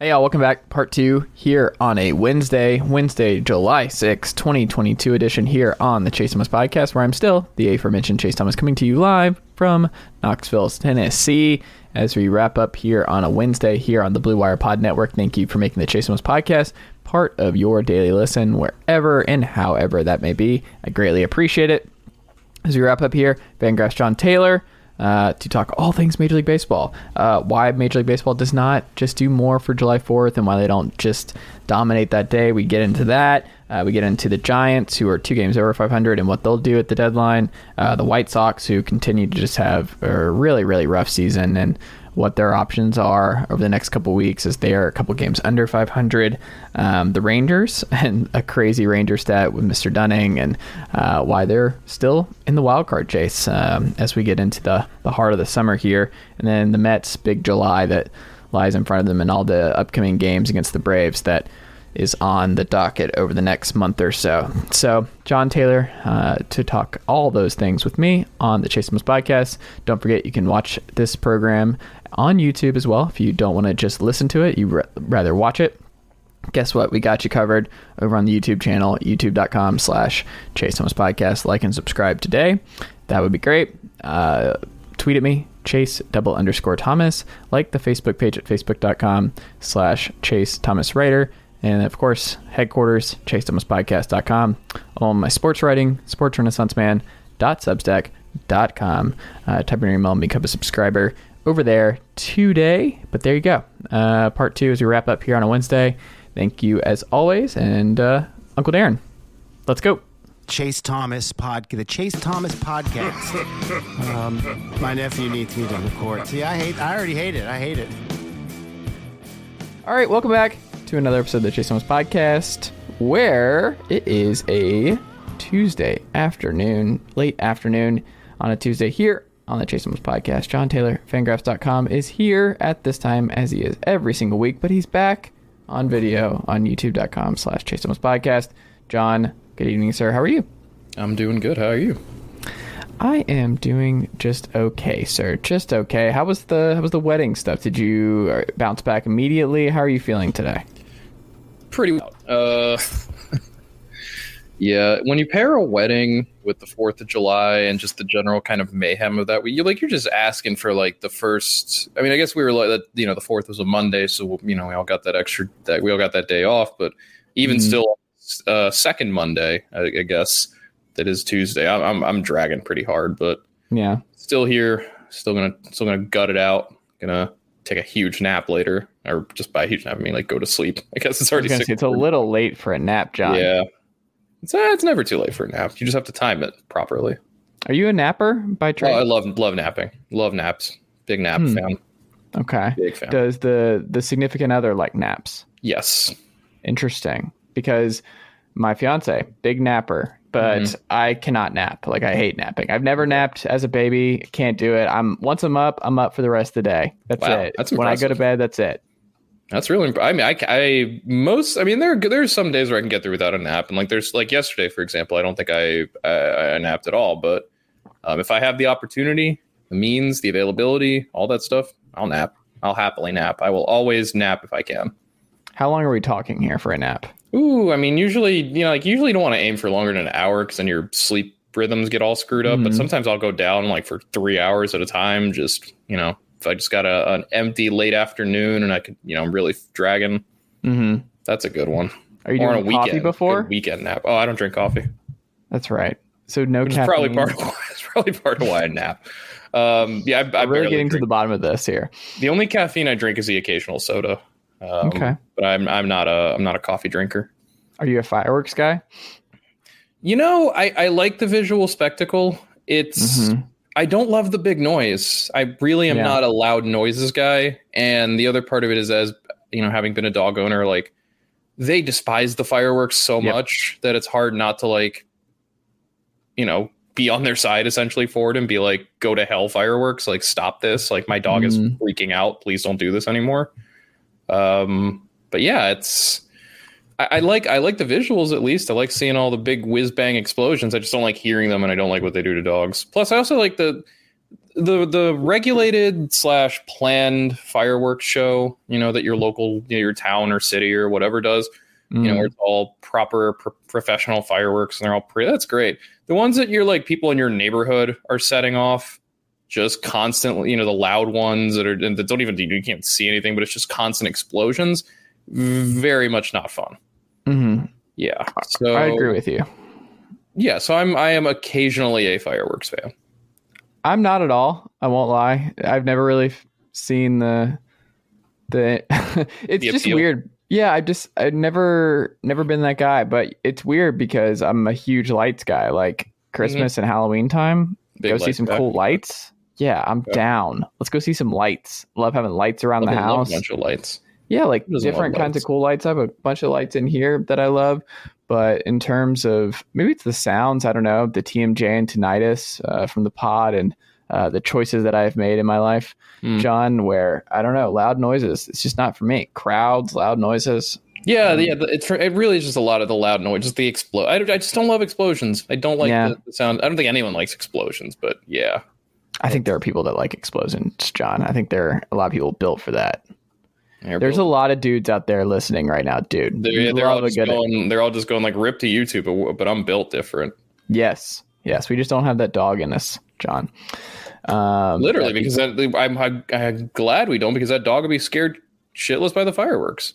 Hey, y'all, welcome back. Part two here on a Wednesday, Wednesday, July 6, 2022 edition here on the Chase Thomas podcast, where I'm still the aforementioned Chase Thomas coming to you live from Knoxville, Tennessee. As we wrap up here on a Wednesday here on the Blue Wire Pod Network, thank you for making the Chase Thomas podcast part of your daily listen, wherever and however that may be. I greatly appreciate it. As we wrap up here, Fangraphs Jon Tayler uh, to talk all things Major League Baseball. Uh, why Major League Baseball does not just do more for July 4th and why they don't just dominate that day. We get into that. Uh, we get into the Giants, who are two games over 500, and what they'll do at the deadline. Uh, the White Sox, who continue to just have a really, really rough season, and what their options are over the next couple weeks as they are a couple games under 500. Um, the Rangers and a crazy Ranger stat with Mr. Dunning and uh, why they're still in the wild card chase um, as we get into the, the heart of the summer here. And then the Mets' big July that lies in front of them and all the upcoming games against the Braves that is on the docket over the next month or so. So, Jon Tayler uh, to talk all those things with me on the Chase Thomas podcast. Don't forget, you can watch this program on YouTube as well. If you don't want to just listen to it, you rather watch it. Guess what? We got you covered over on the YouTube channel, youtube.com slash Chase Thomas Podcast. Like and subscribe today. That would be great. Uh, tweet at me, Chase double underscore Thomas. Like the Facebook page at facebook.com slash Chase Thomas Writer. And of course, headquarters, chasethomaspodcast.com. All my sports writing, sportsrenaissanceman.substack.com. Uh, type in your email and become a subscriber over there today. But there you go. Uh, part two as we wrap up here on a Wednesday. Thank you as always. And uh, Uncle Darren, let's go. Chase Thomas pod, the Chase Thomas podcast. um, my nephew needs me to record. See, I hate. I already hate it. I hate it. All right, welcome back to another episode of the Chase Thomas podcast, where it is a Tuesday afternoon, late afternoon on a Tuesday here on the Chase Thomas podcast. Jon Tayler, fangraphs.com, is here at this time as he is every single week, but he's back on video on youtube.com slash Chase Thomas podcast. Jon, good evening, sir. How are you? I'm doing good. How are you? I am doing just okay, sir. Just okay. How was the how was the wedding stuff? Did you uh, bounce back immediately? How are you feeling today? Pretty well. Uh, yeah, when you pair a wedding with the Fourth of July and just the general kind of mayhem of that week, you like you're just asking for like the first. I mean, I guess we were like that. you know the Fourth was a Monday, so you know we all got that extra that we all got that day off. But even mm. still, uh, second Monday, I, I, guess that is Tuesday. I'm, I'm I'm dragging pretty hard, but yeah, still here, still gonna still gonna gut it out. Gonna take a huge nap later, or just by a huge nap, I mean like go to sleep. I guess it's already. Say, it's a little late for a nap, Jon. Yeah, it's uh, it's never too late for a nap. You just have to time it properly. Are you a napper by trade? Oh, I love love napping. Love naps. Big nap hmm. fan. Okay. Big fan. Does the the significant other like naps? Yes. Interesting, because my fiance, big napper, but mm-hmm. I cannot nap. Like I hate napping. I've never napped as a baby. Can't do it. I'm once I'm up, I'm up for the rest of the day. That's wow, it. That's when I go to bed, that's it. That's really. Imp- I mean, I, I most. I mean, there there's some days where I can get through without a nap, and like there's like yesterday, for example. I don't think I I, I napped at all, but um, if I have the opportunity, the means, the availability, all that stuff, I'll nap. I'll happily nap. I will always nap if I can. How long are we talking here for a nap? Ooh, I mean, usually, you know, like usually you don't want to aim for longer than an hour because then your sleep rhythms get all screwed up. Mm-hmm. But sometimes I'll go down like for three hours at a time, just you know, if I just got a, an empty late afternoon and I could, you know, I'm really dragging, mm-hmm. that's a good one. Are you or doing a coffee weekend, before weekend nap? Oh, I don't drink coffee. That's right. So no Which caffeine. Probably part of why. It's probably part of why I nap. Um, yeah, I, I'm really getting drink. to the bottom of this here. The only caffeine I drink is the occasional soda. Um, okay, but I'm I'm not a I'm not a coffee drinker. Are you a fireworks guy? You know, I I like the visual spectacle. It's mm-hmm. I don't love the big noise. I really am yeah. not a loud noises guy. And the other part of it is, as you know, having been a dog owner, like they despise the fireworks so yep. much that it's hard not to like, you know, be on their side essentially for it and be like, go to hell, fireworks! Like, stop this! Like, my dog mm. is freaking out. Please don't do this anymore. Um, but yeah, it's I, I, like I like the visuals at least. I like seeing all the big whiz bang explosions. I just don't like hearing them, and I don't like what they do to dogs. Plus, I also like the the the regulated slash planned fireworks show, you know, that your local, you know, your town or city or whatever does, mm. you know, where it's all proper pro- professional fireworks and they're all pretty. That's great. The ones that you're like people in your neighborhood are setting off, just constantly, you know, the loud ones that are that don't even you can't see anything, but it's just constant explosions. Very much not fun. Mm-hmm. Yeah, so I agree with you. Yeah, so I'm I am occasionally a fireworks fan. I'm not at all. I won't lie. I've never really seen the the. it's the just weird. Yeah, I just I've never never been that guy, but it's weird because I'm a huge lights guy. Like Christmas mm-hmm. and Halloween time, Big go see some guy. cool lights. Yeah, I'm yeah. down. Let's go see some lights. Love having lights around love the house. a bunch of lights. Yeah, like different kinds of cool lights. I have a bunch of lights in here that I love. But in terms of maybe it's the sounds, I don't know, the TMJ and tinnitus uh, from the pod and uh, the choices that I've made in my life, mm. Jon, where I don't know, loud noises. It's just not for me. Crowds, loud noises. Yeah, um, yeah. It's for, it really is just a lot of the loud noise, just the explode. I, I just don't love explosions. I don't like yeah. the, the sound. I don't think anyone likes explosions, but yeah. I think there are people that like explosions, Jon. I think there are a lot of people built for that. They're There's a lot of dudes out there listening right now, dude. They're, they're all just going. They're all just going like rip to YouTube, but, but I'm built different. Yes, yes. We just don't have that dog in us, Jon. Um, Literally, because that, I'm, I'm, I'm glad we don't, because that dog would be scared shitless by the fireworks.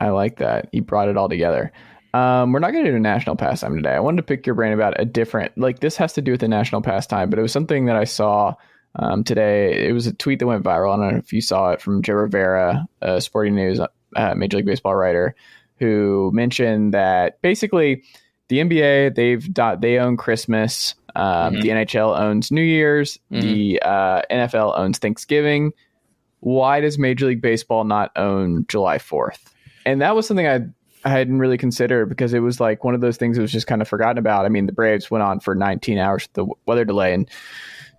I like that. He brought it all together. Um, we're not going to do a national pastime today. I wanted to pick your brain about a different, like this has to do with the national pastime, but it was something that I saw um, today. It was a tweet that went viral. I don't know if you saw it from Joe Rivera, a Sporting News uh, Major League Baseball writer, who mentioned that basically the NBA they've they own Christmas, um, mm-hmm. the NHL owns New Year's, mm-hmm. the uh, NFL owns Thanksgiving. Why does Major League Baseball not own July Fourth? And that was something I I hadn't really considered because it was like one of those things that was just kind of forgotten about. I mean, the Braves went on for 19 hours with the weather delay and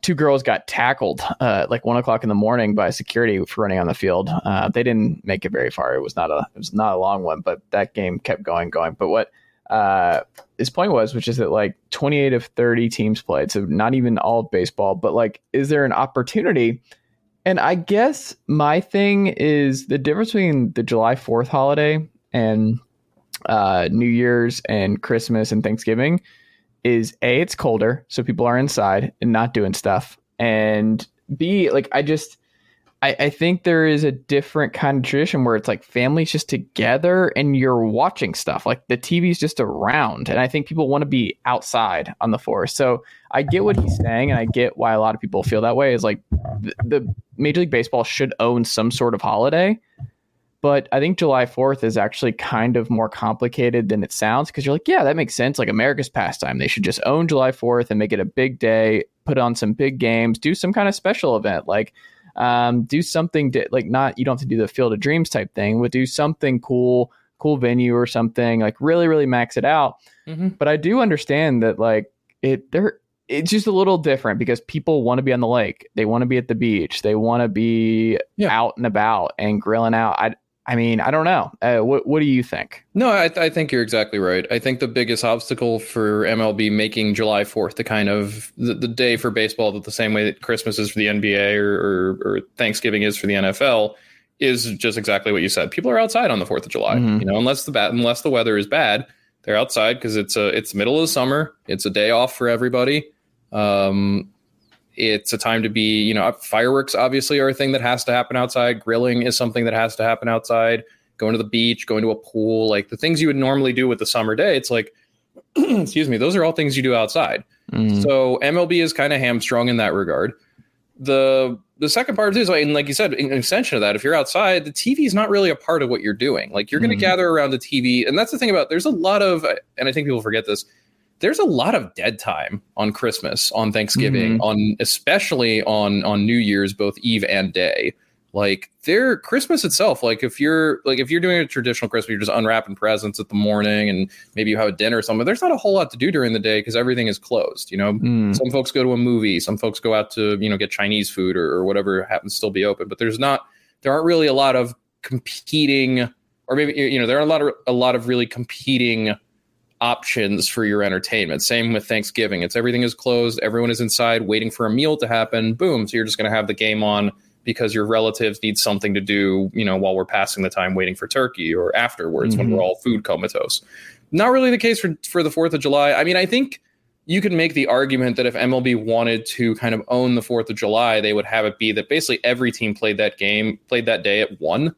two girls got tackled uh, like one o'clock in the morning by security for running on the field. Uh, they didn't make it very far. It was not a it was not a long one, but that game kept going, going. But what uh, his point was, which is that like 28 of 30 teams played, so not even all of baseball, but like, is there an opportunity? And I guess my thing is the difference between the July 4th holiday and uh, New Year's and Christmas and Thanksgiving is a it's colder, so people are inside and not doing stuff, and b like I just I, I think there is a different kind of tradition where it's like families just together and you're watching stuff like the TV's just around, and I think people want to be outside on the forest. So I get what he's saying, and I get why a lot of people feel that way. Is like the, the Major League Baseball should own some sort of holiday but I think July 4th is actually kind of more complicated than it sounds because you're like, yeah, that makes sense. Like America's pastime. They should just own July 4th and make it a big day, put on some big games, do some kind of special event. Like, um, do something to, like not you don't have to do the Field of Dreams type thing, but do something cool, cool venue or something. Like really, really max it out. Mm-hmm. But I do understand that like it there it's just a little different because people want to be on the lake. They want to be at the beach. They want to be yeah. out and about and grilling out. I I mean, I don't know. Uh, what what do you think? No, I, I think you're exactly right. I think the biggest obstacle for MLB making July 4th the kind of the, the day for baseball that the same way that Christmas is for the NBA or, or, or, Thanksgiving is for the NFL is just exactly what you said. People are outside on the 4th of July. Mm-hmm. You know, unless the bat unless the weather is bad, they're outside because it's a it's middle of the summer. It's a day off for everybody. Um, it's a time to be, you know, fireworks obviously are a thing that has to happen outside. Grilling is something that has to happen outside. Going to the beach, going to a pool, like the things you would normally do with the summer day. It's like, excuse me, those are all things you do outside. Mm. So MLB is kind of hamstrung in that regard. The the second part is, and like you said, in extension of that, if you're outside, the TV is not really a part of what you're doing. Like you're going to mm. gather around the TV, and that's the thing about. There's a lot of, and I think people forget this there's a lot of dead time on Christmas, on Thanksgiving, mm-hmm. on especially on on New Year's, both eve and day. Like their Christmas itself, like if you're like if you're doing a traditional Christmas, you're just unwrapping presents at the morning and maybe you have a dinner or something. There's not a whole lot to do during the day because everything is closed. You know, mm. some folks go to a movie, some folks go out to you know get Chinese food or, or whatever happens to still be open. But there's not there aren't really a lot of competing, or maybe you know there are a lot of a lot of really competing options for your entertainment. Same with Thanksgiving. It's everything is closed, everyone is inside waiting for a meal to happen. Boom, so you're just going to have the game on because your relatives need something to do, you know, while we're passing the time waiting for turkey or afterwards mm-hmm. when we're all food comatose. Not really the case for for the 4th of July. I mean, I think you could make the argument that if MLB wanted to kind of own the 4th of July, they would have it be that basically every team played that game, played that day at 1.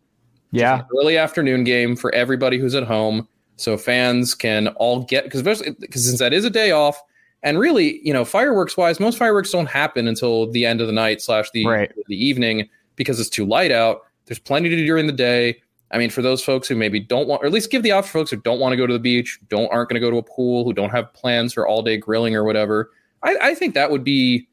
Yeah. Early afternoon game for everybody who's at home so fans can all get because because since that is a day off, and really, you know, fireworks wise, most fireworks don't happen until the end of the night slash the right. the evening because it's too light out. There's plenty to do during the day. I mean, for those folks who maybe don't want, or at least give the option for folks who don't want to go to the beach, don't aren't going to go to a pool, who don't have plans for all day grilling or whatever. I, I think that would be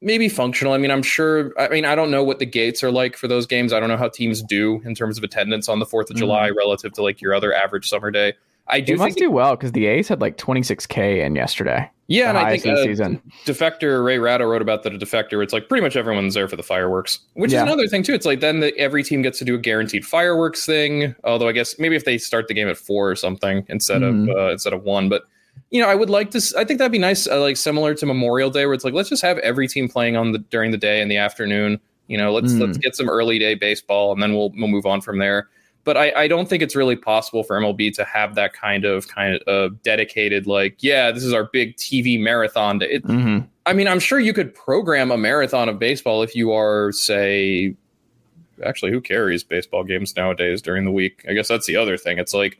maybe functional. I mean, I'm sure. I mean, I don't know what the gates are like for those games. I don't know how teams do in terms of attendance on the Fourth of mm July relative to like your other average summer day. I do they must do well because the A's had like 26k in yesterday. Yeah, and I think uh, season. defector Ray Ratto wrote about that a defector. It's like pretty much everyone's there for the fireworks, which yeah. is another thing too. It's like then the, every team gets to do a guaranteed fireworks thing. Although I guess maybe if they start the game at four or something instead mm. of uh, instead of one, but you know, I would like to. I think that'd be nice, uh, like similar to Memorial Day, where it's like let's just have every team playing on the during the day and the afternoon. You know, let's mm. let's get some early day baseball, and then we'll we'll move on from there. But I, I don't think it's really possible for MLB to have that kind of kind of uh, dedicated, like, yeah, this is our big TV marathon. It, mm-hmm. I mean, I'm sure you could program a marathon of baseball if you are, say, actually, who carries baseball games nowadays during the week? I guess that's the other thing. It's like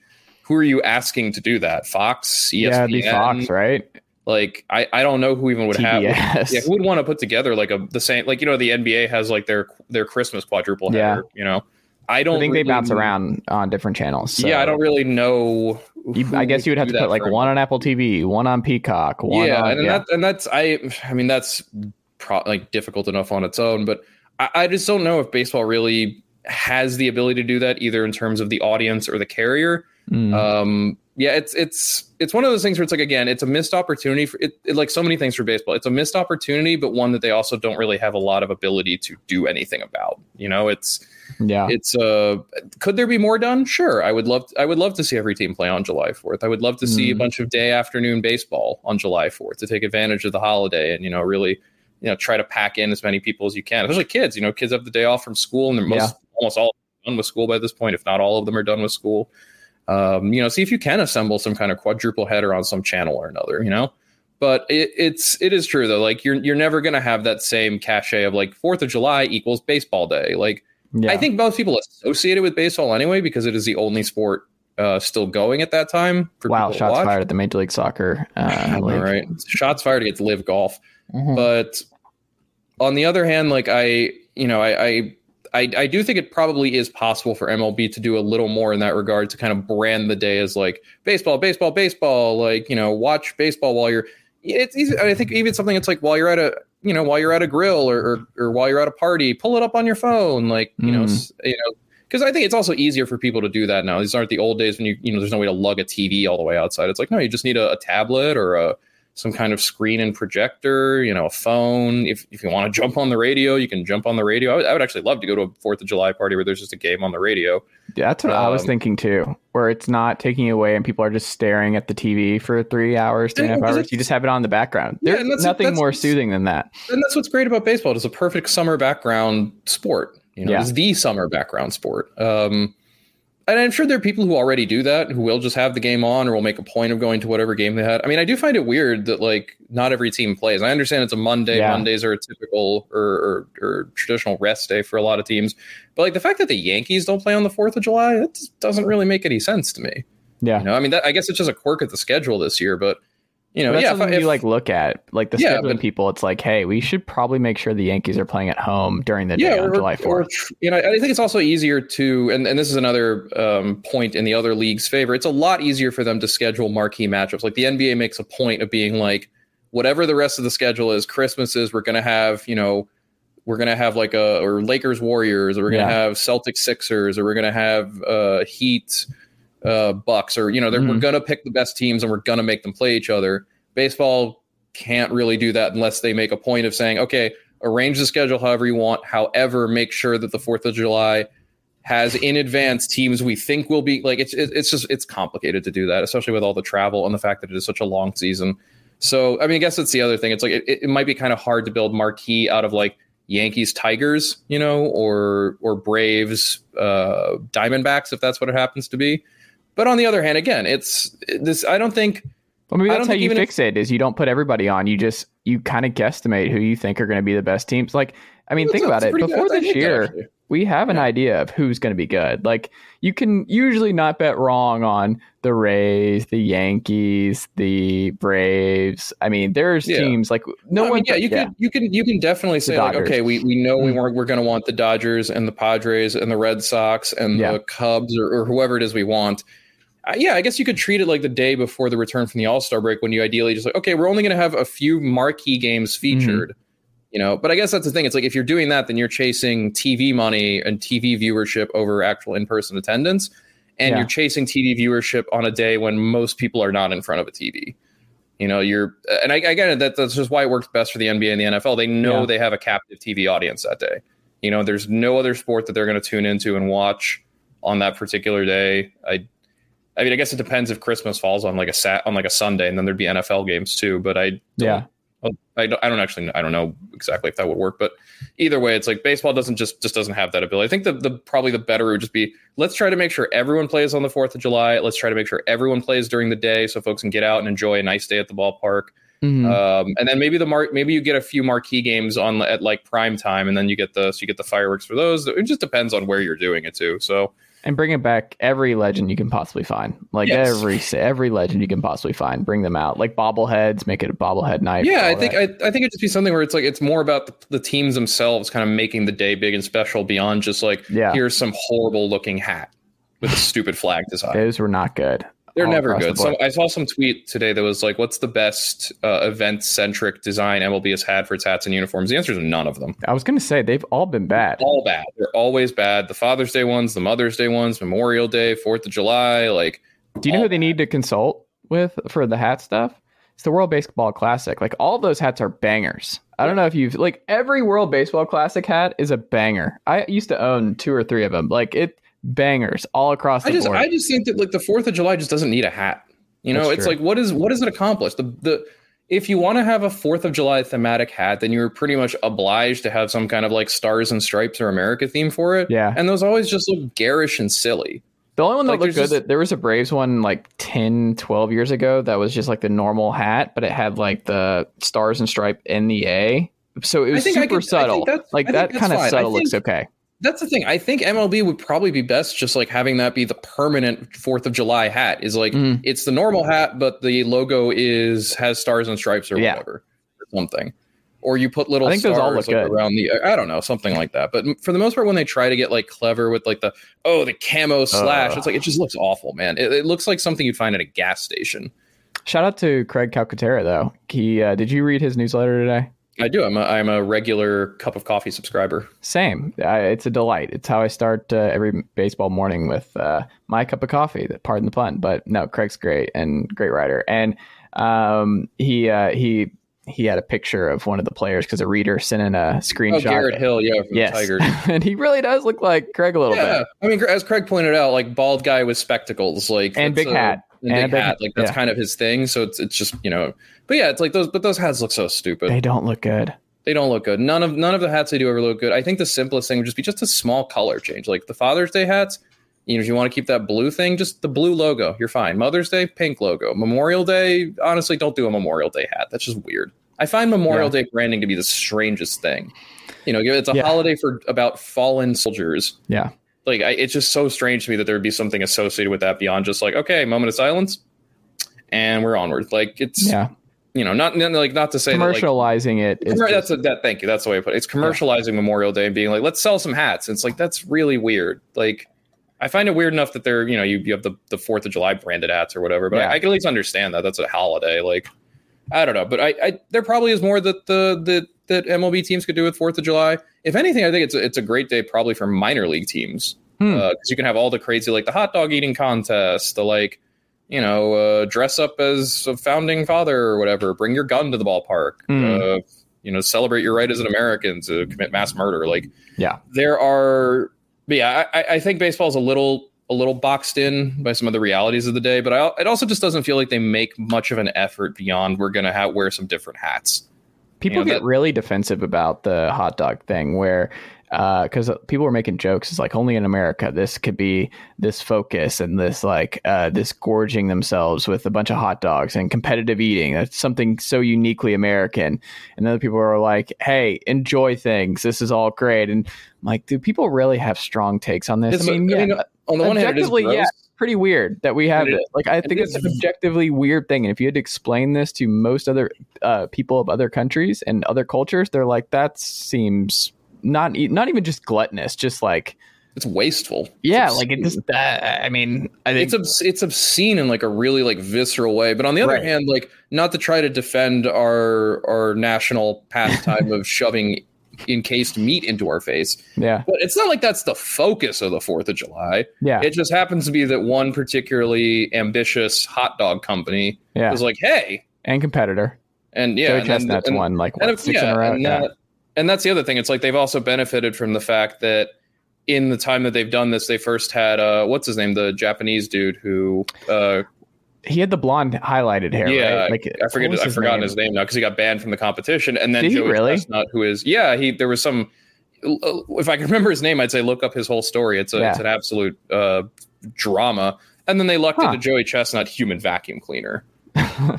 who are you asking to do that? Fox, ESPN, yeah, Fox, right? Like I, I don't know who even would TBS. have yeah, who would want to put together like a the same like you know the NBA has like their their Christmas quadruple header, yeah. you know. I don't I think really, they bounce around on different channels. So. Yeah, I don't really know. You, I guess you would have to put like one on Apple TV, one on Peacock, one yeah, on, and yeah. that and that's I I mean that's pro- like difficult enough on its own, but I, I just don't know if baseball really has the ability to do that either in terms of the audience or the carrier. Mm. Um, yeah, it's it's it's one of those things where it's like again, it's a missed opportunity for it, it, like so many things for baseball. It's a missed opportunity, but one that they also don't really have a lot of ability to do anything about. You know, it's yeah, it's uh, could there be more done? Sure, I would love to, I would love to see every team play on July Fourth. I would love to see mm. a bunch of day afternoon baseball on July Fourth to take advantage of the holiday and you know really you know try to pack in as many people as you can, especially kids. You know, kids have the day off from school and they're most yeah. almost all done with school by this point, if not all of them are done with school um, you know, see if you can assemble some kind of quadruple header on some channel or another, you know. But it, it's it is true though. Like you're you're never gonna have that same cachet of like Fourth of July equals baseball day. Like yeah. I think most people associate it with baseball anyway because it is the only sport uh, still going at that time. wow, shots fired at the Major League Soccer. Uh, All right, shots fired against Live Golf. Mm-hmm. But on the other hand, like I, you know, I, I I, I do think it probably is possible for MLB to do a little more in that regard to kind of brand the day as like baseball, baseball, baseball. Like you know, watch baseball while you're. It's easy. I think even something it's like while you're at a you know while you're at a grill or or, or while you're at a party, pull it up on your phone. Like you mm. know you know because I think it's also easier for people to do that now. These aren't the old days when you you know there's no way to lug a TV all the way outside. It's like no, you just need a, a tablet or a some kind of screen and projector, you know, a phone. If, if you want to jump on the radio, you can jump on the radio. I would, I would actually love to go to a Fourth of July party where there's just a game on the radio. Yeah, that's what um, I was um, thinking too, where it's not taking away and people are just staring at the TV for three hours, three and a half hours. You just have it on the background. There's yeah, nothing more soothing than that. And that's what's great about baseball. It's a perfect summer background sport. You know, yeah. it's the summer background sport. Um, and I'm sure there are people who already do that who will just have the game on or will make a point of going to whatever game they had. I mean, I do find it weird that like not every team plays. I understand it's a Monday. Yeah. Mondays are a typical or, or, or traditional rest day for a lot of teams, but like the fact that the Yankees don't play on the Fourth of July, it doesn't really make any sense to me. Yeah, you know, I mean, that, I guess it's just a quirk of the schedule this year, but you know, that's yeah, something if, you like look at like the yeah, scheduling but, people. It's like, hey, we should probably make sure the Yankees are playing at home during the yeah, day on or, July Fourth. You know, I think it's also easier to, and, and this is another um, point in the other league's favor. It's a lot easier for them to schedule marquee matchups. Like the NBA makes a point of being like, whatever the rest of the schedule is, Christmas is we're going to have, you know, we're going to have like a or Lakers Warriors, or we're going to yeah. have Celtics Sixers, or we're going to have uh, Heat uh, Bucks, or you know, mm-hmm. we're going to pick the best teams and we're going to make them play each other. Baseball can't really do that unless they make a point of saying, okay, arrange the schedule however you want. However, make sure that the Fourth of July has in advance teams we think will be like it's it's just it's complicated to do that, especially with all the travel and the fact that it is such a long season. So I mean, I guess that's the other thing. It's like it, it might be kind of hard to build marquee out of like Yankees Tigers, you know, or or Braves uh, Diamondbacks if that's what it happens to be. But on the other hand, again, it's this. I don't think. Well, maybe that's how you fix if, it. Is you don't put everybody on. You just you kind of guesstimate who you think are going to be the best teams. Like, I mean, think about it. Before good. this year, we have an yeah. idea of who's going to be good. Like you can usually not bet wrong on the Rays, the Yankees, the Braves. I mean, there's yeah. teams like no, no one. Mean, yeah, you yeah. can you can you can definitely say like, okay, we, we know we mm. weren't we're going to want the Dodgers and the Padres and the Red Sox and the Cubs or, or, whoever it is we want. Uh, yeah, I guess you could treat it like the day before the return from the All Star break when you ideally just like, okay, we're only going to have a few marquee games mm-hmm. featured. Mm-hmm you know but i guess that's the thing it's like if you're doing that then you're chasing tv money and tv viewership over actual in-person attendance and yeah. you're chasing tv viewership on a day when most people are not in front of a tv you know you're and i, I get it that that's just why it works best for the nba and the nfl they know yeah. they have a captive tv audience that day you know there's no other sport that they're going to tune into and watch on that particular day i I mean, I guess it depends if Christmas falls on like a sat on like a Sunday, and then there'd be NFL games too. But I yeah, I don't, I don't actually I don't know exactly if that would work, but either way, it's like baseball doesn't just just doesn't have that ability. I think the the probably the better would just be let's try to make sure everyone plays on the Fourth of July. Let's try to make sure everyone plays during the day so folks can get out and enjoy a nice day at the ballpark. Mm-hmm. Um, and then maybe the mark maybe you get a few marquee games on at like prime time, and then you get the so you get the fireworks for those. It just depends on where you're doing it too. So and bring it back every legend you can possibly find. Like yes. every every legend you can possibly find, bring them out. Like bobbleheads, make it a bobblehead night. Yeah, I think I, I, think it'd just be something where it's like it's more about the, the, teams themselves kind of making the day big and special beyond just like yeah. here's some horrible looking hat with a stupid flag design. Those were not good. They're never good. So I saw some tweet today that was like, "What's the best uh, event-centric design MLB has had for its hats and uniforms?" The answer is none of them. I was going to say they've all been bad. All bad. They're always bad. The Father's Day ones, the Mother's Day ones, Memorial Day, Fourth of July. Like, do you know who they need to consult with for the hat stuff? It's the World Baseball Classic. Like all those hats are bangers. I don't know if you've like every World Baseball Classic hat is a banger. I used to own two or three of them. Like it bangers all across the I just, board. I just think that like the Fourth of July just doesn't need a hat. You know, That's it's true. like what is what does it accomplish? The the if you want to have a Fourth of July thematic hat, then you're pretty much obliged to have some kind of like stars and stripes or America theme for it. Yeah, and those always just look garish and silly. The only one that like, looked good, just, that there was a Braves one like 10, 12 years ago that was just like the normal hat, but it had like the stars and stripe in the A. So it was super could, subtle. Like that kind of subtle looks okay that's the thing. I think MLB would probably be best just like having that be the permanent Fourth of July hat. Is like mm. it's the normal hat, but the logo is has stars and stripes or yeah. whatever or something. Or you put little stars like, around the I don't know something like that. But for the most part, when they try to get like clever with like the oh the camo slash, uh, it's like it just looks awful, man. It, it, looks like something you'd find at a gas station. Shout out to Craig Calcaterra though. He uh, did you read his newsletter today? I do. I'm a, I'm a regular cup of coffee subscriber. Same. I, it's a delight. It's how I start uh, every baseball morning with uh, my cup of coffee. Pardon the pun, but no, Craig's great and great writer. And um, he uh, he he had a picture of one of the players because a reader sent in a screenshot. Oh, Garrett Hill, yeah, from yes. Tigers. and he really does look like Craig a little yeah. bit. I mean, as Craig pointed out, like bald guy with spectacles, like and big a, hat, and, and big hat, like that's yeah. kind of his thing. So it's it's just you know but yeah, it's like those, but those hats look so stupid. They don't look good. They don't look good. None of none of the hats they do ever look good. I think the simplest thing would just be just a small color change, like the Father's Day hats. You know, if you want to keep that blue thing, just the blue logo, you're fine. Mother's Day, pink logo. Memorial Day, honestly, don't do a Memorial Day hat. That's just weird. I find Memorial yeah. Day branding to be the strangest thing. You know, it's a yeah. holiday for about fallen soldiers. Yeah. Like, I, it's just so strange to me that there would be something associated with that beyond just like, okay, moment of silence, and we're onward. Like, it's yeah you know, not, not like not to say commercializing that, like, it. that's a, that. Thank you. That's the way I put it. It's commercializing yeah. Memorial Day and being like, let's sell some hats. and it's like that's really weird. Like, I find it weird enough that they're you know you, you have the the Fourth of July branded hats or whatever, but yeah. I, I, can at least understand that that's a holiday. Like, I don't know, but I, I there probably is more that the that that MLB teams could do with Fourth of July. If anything, I think it's a, it's a great day probably for minor league teams because hmm. uh, you can have all the crazy like the hot dog eating contest, the like you know, uh, dress up as a founding father or whatever. Bring your gun to the ballpark. Mm. Uh, you know, celebrate your right as an American to commit mass murder. Like, yeah, there are But yeah, I, I think baseball is a little a little boxed in by some of the realities of the day, but I, it also just doesn't feel like they make much of an effort beyond we're going to have wear some different hats. People you know, get that, really defensive about the hot dog thing, where because uh, people were making jokes. It's like only in America this could be this focus and this like uh, this gorging themselves with a bunch of hot dogs and competitive eating. That's something so uniquely American. And other people are like, "Hey, enjoy things. This is all great." And I'm like, do people really have strong takes on this? I mean, yeah, I mean, on the one hand, yeah, pretty weird that we have it. Like, I think it it's an objectively weird thing. And if you had to explain this to most other uh, people of other countries and other cultures, they're like, that seems not not even just gluttonous, just like it's wasteful. Yeah, it's like it just. Uh, I mean, I think, it's obs- it's obscene in like a really like visceral way. But on the other right. hand, like not to try to defend our our national pastime of shoving encased meat into our face. Yeah, but it's not like that's the focus of the Fourth of July. Yeah, it just happens to be that one particularly ambitious hot dog company yeah. was like, hey, and competitor. And yeah, Joey and Chestnut's and, won like what, six yeah, in a row. And yeah. That, and that's the other thing. It's like they've also benefited from the fact that in the time that they've done this, they first had uh, what's his name, the Japanese dude who uh, he had the blonde highlighted hair. Yeah, right? like I forget. I've forgotten name? his name now because he got banned from the competition. And then Did Joey really? Chestnut, who is yeah, he there was some. If I can remember his name, I'd say look up his whole story. It's a, yeah. it's an absolute uh, drama. And then they lucked huh. into Joey Chestnut, human vacuum cleaner. I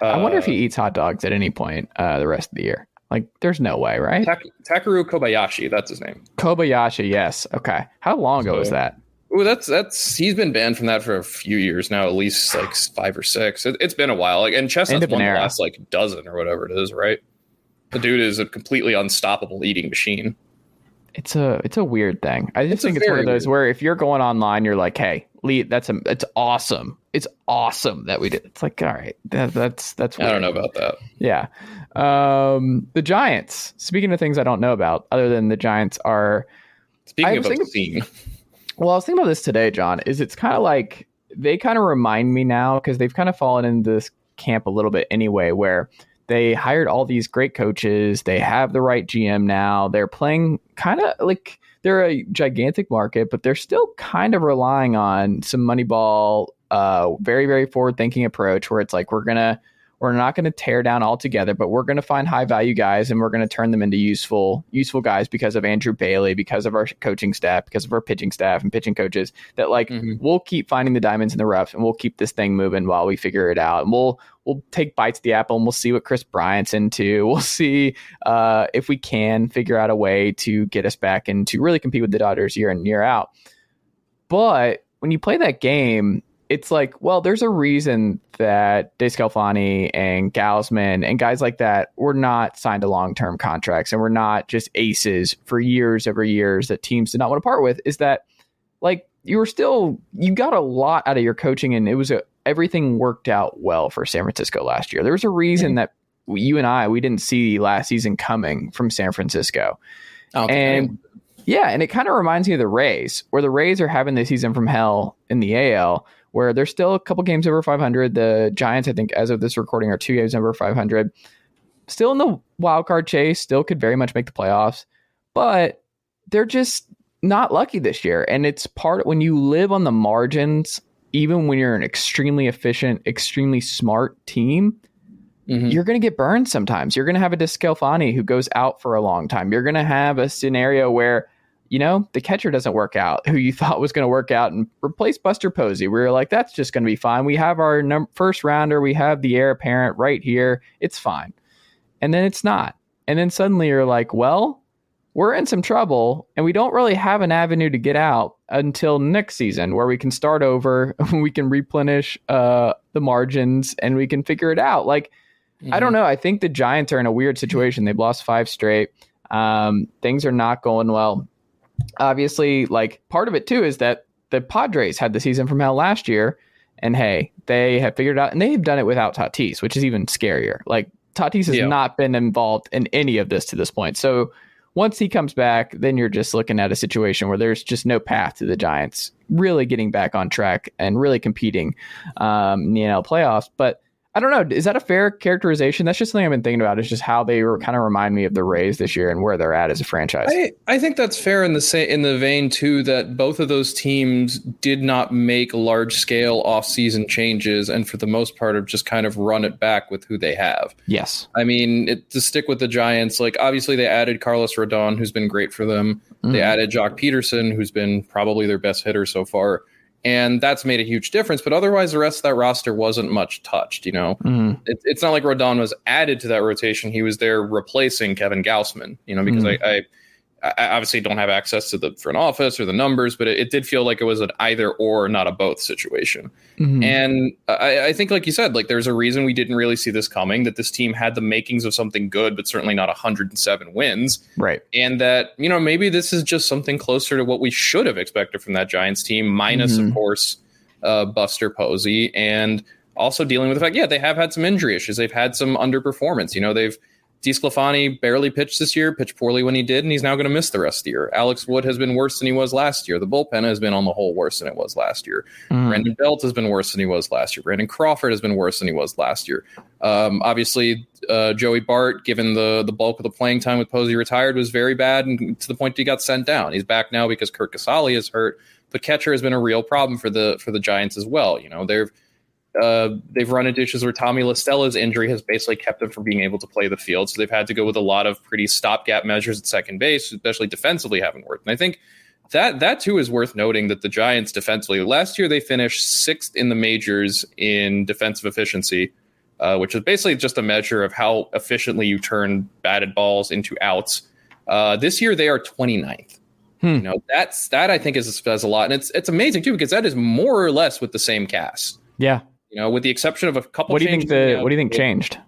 wonder if he uh, eats hot dogs at any point uh, the rest of the year. Like, there's no way, right? Tak- Takeru Kobayashi, that's his name. Kobayashi, yes. Okay. How long ago so, was that? Oh, that's that's he's been banned from that for a few years now, at least like five or six. It, has been a while. Like, and Chestnut's won the last like dozen or whatever it is, right? The dude is a completely unstoppable eating machine. It's a it's a weird thing. I just it's think it's one of those weird. where if you're going online, you're like, hey, Lee, that's a it's awesome. It's awesome that we did. It's like, all right, that, that's that's. Weird. I don't know about that. Yeah, um, the Giants. Speaking of things I don't know about, other than the Giants are. Speaking of obscene. Well, I was thinking about this today, Jon. Is it's kind of like they kind of remind me now because they've kind of fallen into this camp a little bit anyway, where they hired all these great coaches. They have the right GM now. They're playing kind of like they're a gigantic market, but they're still kind of relying on some Moneyball, uh, very very forward thinking approach where it's like we're gonna we're not going to tear down altogether, but we're going to find high value guys and we're going to turn them into useful useful guys because of Andrew Bailey, because of our coaching staff, because of our pitching staff and pitching coaches. That like mm-hmm. we'll keep finding the diamonds in the rough and we'll keep this thing moving while we figure it out. And we'll we'll take bites of the apple and we'll see what Kris Bryant's into. We'll see uh, if we can figure out a way to get us back and to really compete with the Dodgers year in year out. But when you play that game, it's like, well, there's a reason that DeSclafani and Gausman and guys like that were not signed to long term contracts and were not just aces for years over years that teams did not want to part with. Is that like you were still you got a lot out of your coaching and it was a everything worked out well for San Francisco last year. There was a reason mm-hmm. that you and I we didn't see last season coming from San Francisco. Oh, and yeah, and it kind of reminds me of the Rays, where the Rays are having the season from hell in the AL where they're still a couple games over 500. The Giants, I think, as of this recording, are two games over 500. Still in the wild card chase, still could very much make the playoffs, but they're just not lucky this year. And it's part when you live on the margins, even when you're an extremely efficient, extremely smart team, mm-hmm. you're going to get burned sometimes. You're going to have a DeSclafani who goes out for a long time. You're going to have a scenario where you know, the catcher doesn't work out who you thought was going to work out and replace Buster Posey. We were like, that's just going to be fine. We have our num- first rounder, we have the heir apparent right here. It's fine. And then it's not. And then suddenly you're like, well, we're in some trouble and we don't really have an avenue to get out until next season where we can start over, we can replenish uh, the margins and we can figure it out. Like, mm-hmm. I don't mm-hmm. know. I think the Giants are in a weird situation. They've lost five straight. Um, things are not going well obviously, like part of it too is that the Padres had the season from hell last year, and hey, they have figured out, and they have done it without Tatis, which is even scarier. Like Tatis has yeah. not been involved in any of this to this point. So once he comes back, then you're just looking at a situation where there's just no path to the Giants really getting back on track and really competing um, in the NL playoffs. But I don't know. Is that a fair characterization? That's just something I've been thinking about. Is just how they were kind of remind me of the Rays this year and where they're at as a franchise. I, I think that's fair in the sa- in the vein too that both of those teams did not make large scale off season changes and for the most part have just kind of run it back with who they have. Yes. I mean, it, to stick with the Giants, like obviously they added Carlos Rodon, who's been great for them. Mm-hmm. They added Joc Pederson, who's been probably their best hitter so far and that's made a huge difference. But otherwise, the rest of that roster wasn't much touched. You know, mm-hmm. it, it's not like Rodon was added to that rotation; he was there replacing Kevin Gausman. You know, because mm-hmm. I, I I obviously don't have access to the front office or the numbers, but it, it did feel like it was an either or, not a both situation. Mm-hmm. And I, I, think, like you said, like there's a reason we didn't really see this coming. That this team had the makings of something good, but certainly not 107 wins. Right. And that you know maybe this is just something closer to what we should have expected from that Giants team, minus mm-hmm. of course uh, Buster Posey, and also dealing with the fact, yeah, they have had some injury issues. They've had some underperformance. You know, they've DeSclafani barely pitched this year, pitched poorly when he did, and he's now going to miss the rest of the year. Alex Wood has been worse than he was last year. The bullpen has been on the whole worse than it was last year. Mm. Brandon Belt has been worse than he was last year. Brandon Crawford has been worse than he was last year. Um, obviously, uh, Joey Bart, given the the bulk of the playing time with Posey retired, was very bad, and to the point he got sent down. He's back now because Curt Casali is hurt, but catcher has been a real problem for the for the Giants as well. You know, they've uh, they've run into issues where Tommy La Stella's injury has basically kept him from being able to play the field. So they've had to go with a lot of pretty stopgap measures at second base, especially defensively haven't worked. And I think that that too is worth noting that the Giants defensively last year they finished sixth in the majors in defensive efficiency, uh, which is basically just a measure of how efficiently you turn batted balls into outs. Uh, this year they are 29th. Hmm. You know that's that I think is says a lot, and it's it's amazing too because that is more or less with the same cast. Yeah, you know, with the exception of a couple. What do you think the What do you think changed?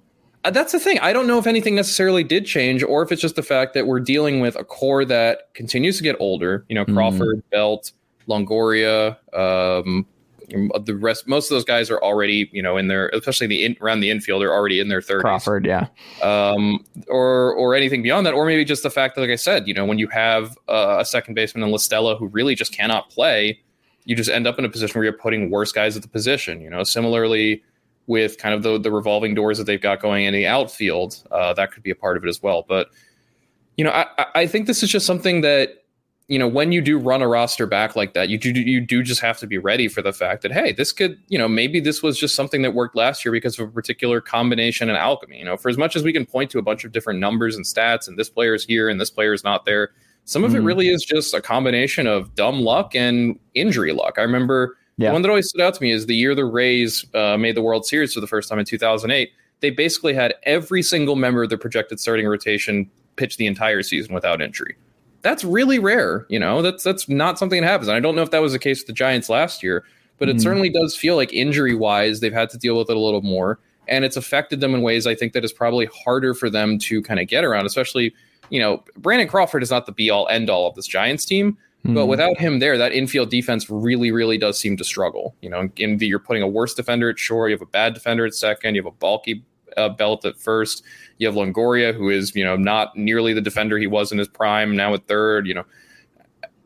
Uh, that's the thing. I don't know if anything necessarily did change, or if it's just the fact that we're dealing with a core that continues to get older. You know, mm-hmm. Crawford, mm. Belt, Longoria, um, the rest. Most of those guys are already, you know, in their, especially the in, around the infield, are already in their thirties. Crawford, yeah. Um, or or anything beyond that, or maybe just the fact that, like I said, you know, when you have uh, a second baseman in La Stella who really just cannot play you just end up in a position where you're putting worse guys at the position. You know, similarly with kind of the the revolving doors that they've got going in the outfield, uh, that could be a part of it as well. But you know, I, I think this is just something that you know when you do run a roster back like that, you do you do just have to be ready for the fact that hey, this could you know maybe this was just something that worked last year because of a particular combination and alchemy. You know, for as much as we can point to a bunch of different numbers and stats, and this player is here and this player is not there some of mm-hmm. it really is just a combination of dumb luck and injury luck. I remember yeah. the one that always stood out to me is the year the Rays uh, made the World Series for the first time in 2008. They basically had every single member of the projected starting rotation pitch the entire season without injury. That's really rare, you know. That's that's not something that happens. And I don't know if that was the case with the Giants last year, but it mm-hmm. certainly does feel like injury wise they've had to deal with it a little more, and it's affected them in ways I think that is probably harder for them to kind of get around, especially you know, Brandon Crawford is not the be all end all of this Giants team. Mm-hmm. But without him there, that infield defense really, really does seem to struggle. You know, in the, you're putting a worse defender at short, you have a bad defender at second, you have a bulky uh, belt at first, you have Longoria, who is you know not nearly the defender he was in his prime. Now at third, you know,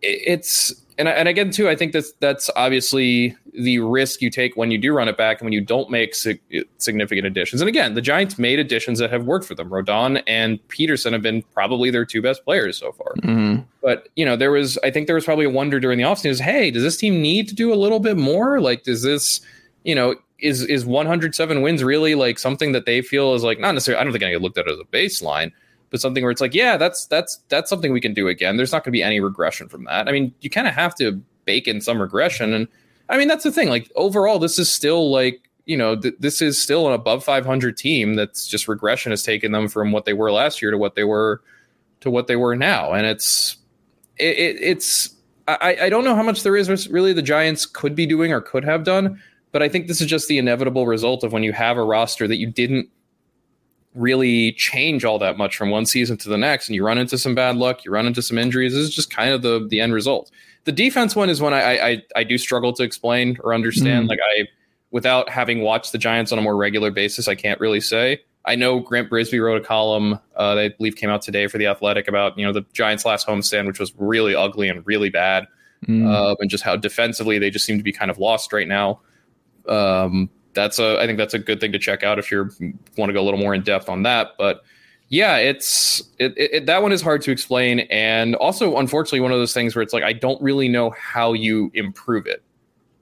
it, it's and and again too, I think that's that's obviously the risk you take when you do run it back and when you don't make sig- significant additions. And again, the Giants made additions that have worked for them. Rodon and Pederson have been probably their two best players so far. Mm-hmm. But you know, there was I think there was probably a wonder during the offseason is, hey, does this team need to do a little bit more? Like, does this, you know, is is 107 wins really like something that they feel is like not necessarily? I don't think I looked at it as a baseline but something where it's like, yeah, that's that's that's something we can do again. There's not going to be any regression from that. I mean, you kind of have to bake in some regression, and I mean that's the thing. Like overall, this is still like you know th- this is still an above 500 team. That's just regression has taken them from what they were last year to what they were to what they were now, and it's it, it, it's I, I don't know how much there is really the Giants could be doing or could have done, but I think this is just the inevitable result of when you have a roster that you didn't really change all that much from one season to the next and you run into some bad luck you run into some injuries this is just kind of the the end result the defense one is one i i, I do struggle to explain or understand mm. like i without having watched the giants on a more regular basis i can't really say i know grant brisbee wrote a column uh, that i believe came out today for the athletic about you know the giants last homestand which was really ugly and really bad mm. uh, and just how defensively they just seem to be kind of lost right now um, that's a I think that's a good thing to check out if you want to go a little more in depth on that. But yeah, it's it, it, that one is hard to explain, and also unfortunately one of those things where it's like I don't really know how you improve it.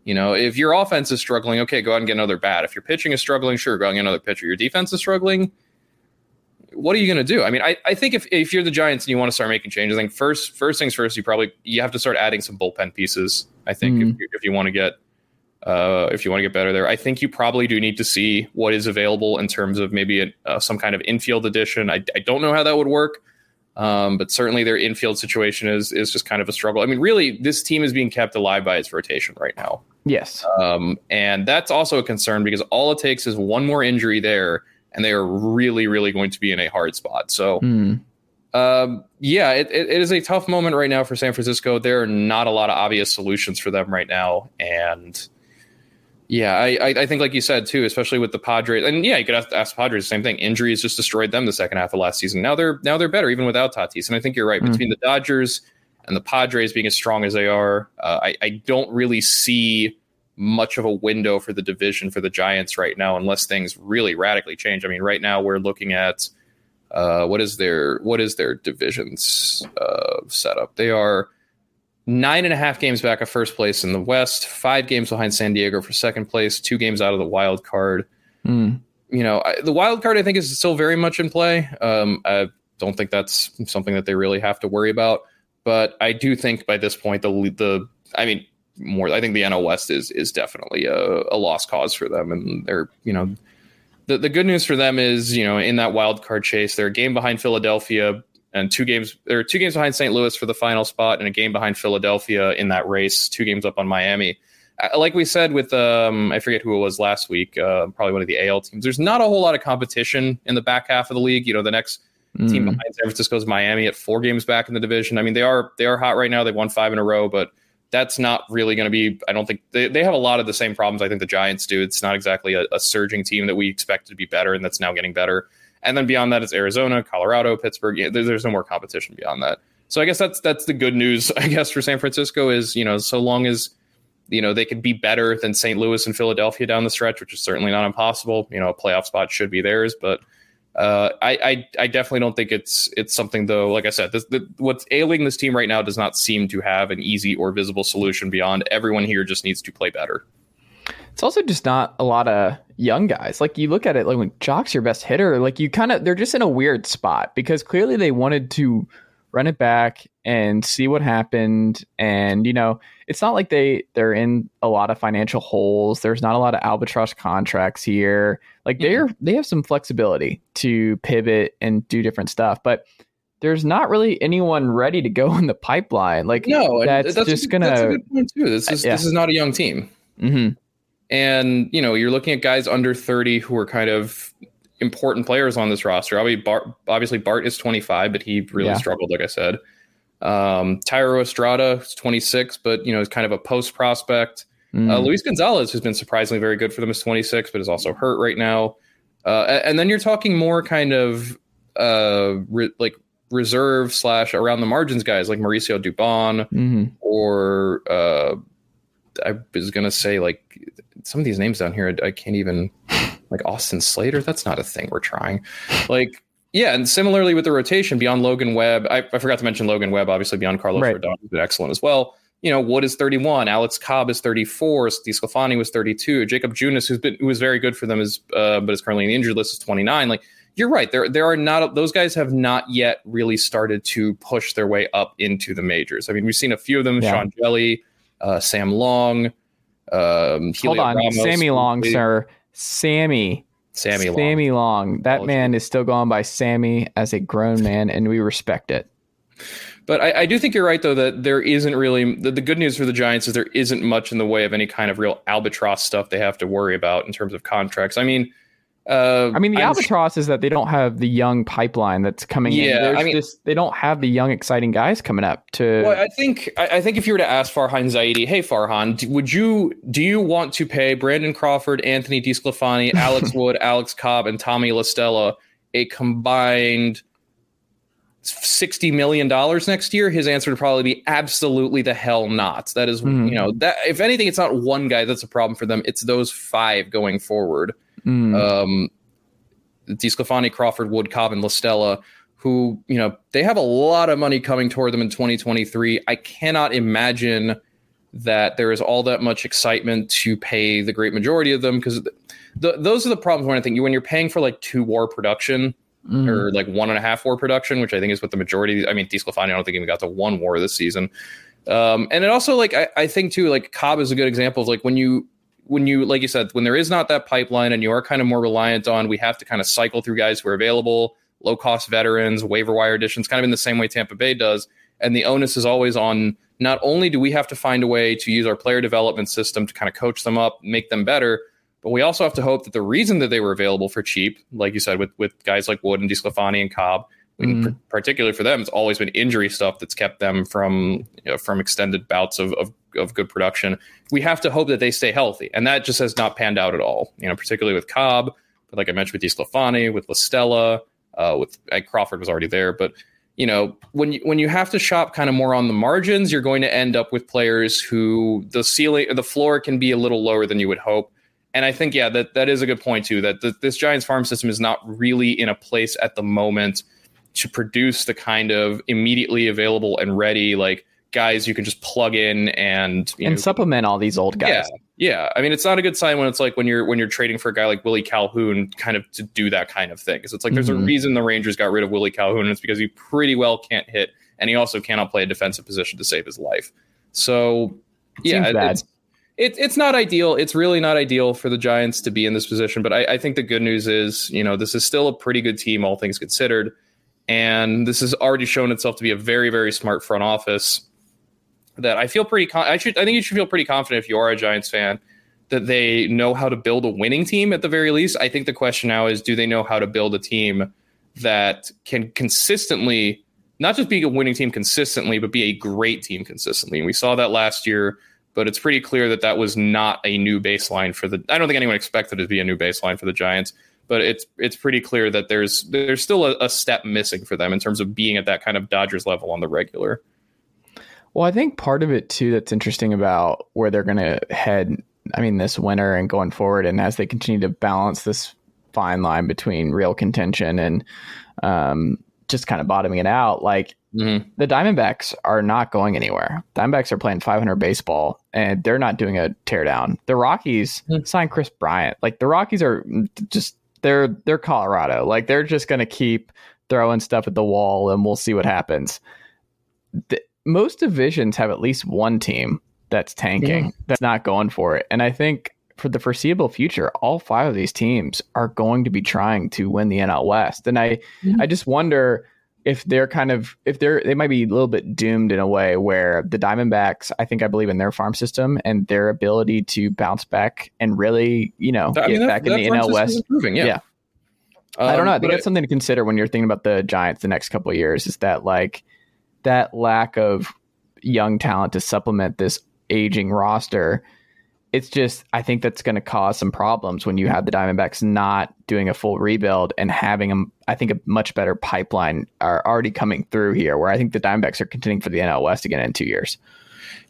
You know, if your offense is struggling, okay, go out and get another bat. If your pitching is struggling, sure, go out and get another pitcher. Your defense is struggling. What are you going to do? I mean, I, I think if, if you're the Giants and you want to start making changes, I think first first things first, you probably you have to start adding some bullpen pieces. I think mm-hmm. if, you, if you want to get uh, if you want to get better there. I think you probably do need to see what is available in terms of maybe a, uh, some kind of infield addition. I, I, don't know how that would work, um, but certainly their infield situation is is just kind of a struggle. I mean, really, this team is being kept alive by its rotation right now. Yes, um, and that's also a concern because all it takes is one more injury there, and they are really, really going to be in a hard spot. So. Mm. Um, yeah, it, it, it is a tough moment right now for San Francisco. There are not a lot of obvious solutions for them right now, and yeah, I, I think like you said too, especially with the Padres, and yeah, you could ask, ask Padres the same thing. Injuries just destroyed them the second half of last season. Now they're now they're better even without Tatis, and I think you're right. Mm. Between the Dodgers and the Padres being as strong as they are, uh, I, I don't really see much of a window for the division for the Giants right now, unless things really radically change. I mean, right now we're looking at uh, what is their what is their divisions uh, setup? They are nine and a half games back of first place in the West, five games behind San Diego for second place, two games out of the wild card. Mm. You know, I, the wild card I think is still very much in play. Um, I don't think that's something that they really have to worry about, but I do think by this point the the I mean more I think the NL West is is definitely a, a lost cause for them, and they're you know. The, the good news for them is, you know, in that wild card chase, they're a game behind Philadelphia, and two games there are two games behind St. Louis for the final spot and a game behind Philadelphia in that race, two games up on Miami. Like we said with um, I forget who it was last week, uh, probably one of the AL teams. There's not a whole lot of competition in the back half of the league. You know, the next mm. team behind San Francisco is Miami at four games back in the division. I mean, they are they are hot right now. They've won five in a row, but that's not really going to be. I don't think they, they have a lot of the same problems. I think the Giants do. It's not exactly a, a surging team that we expected to be better, and that's now getting better. And then beyond that, it's Arizona, Colorado, Pittsburgh. Yeah, there's no more competition beyond that. So I guess that's that's the good news. I guess for San Francisco is you know so long as you know they could be better than St. Louis and Philadelphia down the stretch, which is certainly not impossible. You know, a playoff spot should be theirs, but uh, I, I, I definitely don't think it's it's something though. Like I said, this, the, what's ailing this team right now does not seem to have an easy or visible solution beyond everyone here just needs to play better. It's also just not a lot of young guys. Like you look at it, like when Joc's your best hitter, like you kind of they're just in a weird spot because clearly they wanted to run it back and see what happened. And you know, it's not like they they're in a lot of financial holes. There's not a lot of albatross contracts here. Like they're they have some flexibility to pivot and do different stuff, but there's not really anyone ready to go in the pipeline. Like no, that's, that's just gonna. That's a good point too. This is yeah. this is not a young team. Mm-hmm. And, you know, you're looking at guys under 30 who are kind of important players on this roster. Obviously, Bart, obviously Bart is 25, but he really yeah. struggled, like I said. Um, Thairo Estrada is 26, but, you know, is kind of a post prospect. Mm. Uh, Luis Gonzalez, who's been surprisingly very good for them, is 26, but is also hurt right now. Uh, and then you're talking more kind of uh, re- like reserve slash around the margins guys like Mauricio Dubon mm-hmm. or uh, I was gonna say like some of these names down here, I, I can't even like Austin Slater. That's not a thing we're trying. Like, yeah, and similarly with the rotation beyond Logan Webb, I, I forgot to mention Logan Webb. Obviously, beyond Carlos right. Rodon, has been excellent as well. You know, Wood is 31, Alex Cobb is 34, Steve DeSclafani was 32, Jakob Junis, who's been who was very good for them, is uh, but is currently in the injured list, is 29. Like, you're right. There, there are not those guys have not yet really started to push their way up into the majors. I mean, we've seen a few of them: yeah. Sean Hjelle, uh, Sam Long. Um, Hold on, Ramos, Sammy Long, sir. Sammy. Sammy Long. Sammy Long. That man is still going by Sammy as a grown man, and we respect it. But I, I, do think you're right, though, that there isn't really the, the, good news for the Giants is there isn't much in the way of any kind of real albatross stuff they have to worry about in terms of contracts. I mean, uh, I mean, the I'm albatross is that they don't have the young pipeline that's coming yeah, in. I mean, just, they don't have the young, exciting guys coming up to. Well, I think I, I think if you were to ask Farhan Zaidi, hey Farhan, would you do you want to pay Brandon Crawford, Anthony DeSclafani, Alex Wood, Alex Cobb, and Tommy La Stella a combined sixty million dollars next year, his answer would probably be absolutely the hell not. That is, mm. you know, that if anything, it's not one guy that's a problem for them. It's those five going forward. Mm. Um, DeSclafani, Crawford, Wood, Cobb, and La Stella, who you know they have a lot of money coming toward them in 2023. I cannot imagine that there is all that much excitement to pay the great majority of them because the, those are the problems when I think you when you're paying for like two war production mm. or like one and a half war production, which I think is what the majority. I mean, DeSclafani, I don't think even got to one war this season. Um, and it also like I, I think too like Cobb is a good example of like when you when you like you said when there is not that pipeline and you are kind of more reliant on we have to kind of cycle through guys who are available low cost veterans waiver wire additions kind of in the same way tampa bay does and the onus is always on not only do we have to find a way to use our player development system to kind of coach them up make them better but we also have to hope that the reason that they were available for cheap, like you said, with with guys like Wood and DeSclafani and Cobb, mm-hmm. in particular for them, it's always been injury stuff that's kept them from you know, from extended bouts of, of of good production. We have to hope that they stay healthy, and that just has not panned out at all. You know, particularly with Cobb, but like I mentioned with DeSclafani, with La Stella, uh, with Crawford was already there, but you know when you when you have to shop kind of more on the margins, you're going to end up with players who the ceiling, the floor can be a little lower than you would hope and I think, yeah, that, that is a good point too. That the, this Giants farm system is not really in a place at the moment to produce the kind of immediately available and ready like guys you can just plug in and and know, supplement all these old guys. Yeah, yeah. I mean, it's not a good sign when it's like when you're when you're trading for a guy like Willie Calhoun, kind of to do that kind of thing. Because it's like there's mm-hmm. a reason the Rangers got rid of Willie Calhoun, and it's because he pretty well can't hit, and he also cannot play a defensive position to save his life. So yeah, it's, it, it's not ideal. It's really not ideal for the Giants to be in this position. But I, I, think the good news is, you know, this is still a pretty good team, all things considered. And this has already shown itself to be a very, very smart front office that I feel pretty. Con- I should. I think you should feel pretty confident if you are a Giants fan that they know how to build a winning team at the very least. I think the question now is, do they know how to build a team that can consistently, not just be a winning team consistently, but be a great team consistently? And we saw that last year but it's pretty clear that that was not a new baseline for the. I don't think anyone expected it to be a new baseline for the Giants, but it's it's pretty clear that there's there's still a, a step missing for them in terms of being at that kind of Dodgers level on the regular. Well, I think part of it too that's interesting about where they're going to head. I mean, this winter and going forward, and as they continue to balance this fine line between real contention and um, just kind of bottoming it out, like Mm-hmm. The Diamondbacks are not going anywhere. Diamondbacks are playing 500 baseball, and they're not doing a teardown. The Rockies mm-hmm. signed Kris Bryant. Like the Rockies are just they're they're Colorado. Like they're just going to keep throwing stuff at the wall, and we'll see what happens. The, most divisions have at least one team that's tanking, mm-hmm. that's not going for it, and I think for the foreseeable future, all five of these teams are going to be trying to win the NL West. And I, mm-hmm. I just wonder if they're kind of if they're they might be a little bit doomed in a way where the Diamondbacks, I think I believe in their farm system and their ability to bounce back and really, you know, I get mean, back in the NL West. Improving, yeah. yeah. Um, I don't know. I think that's something to consider when you're thinking about the Giants the next couple of years. Is that like that lack of young talent to supplement this aging roster? it's just I think that's going to cause some problems when you have the Diamondbacks not doing a full rebuild and having a, I think a much better pipeline are already coming through here. Where I think the Diamondbacks are contending for the NL West again in two years.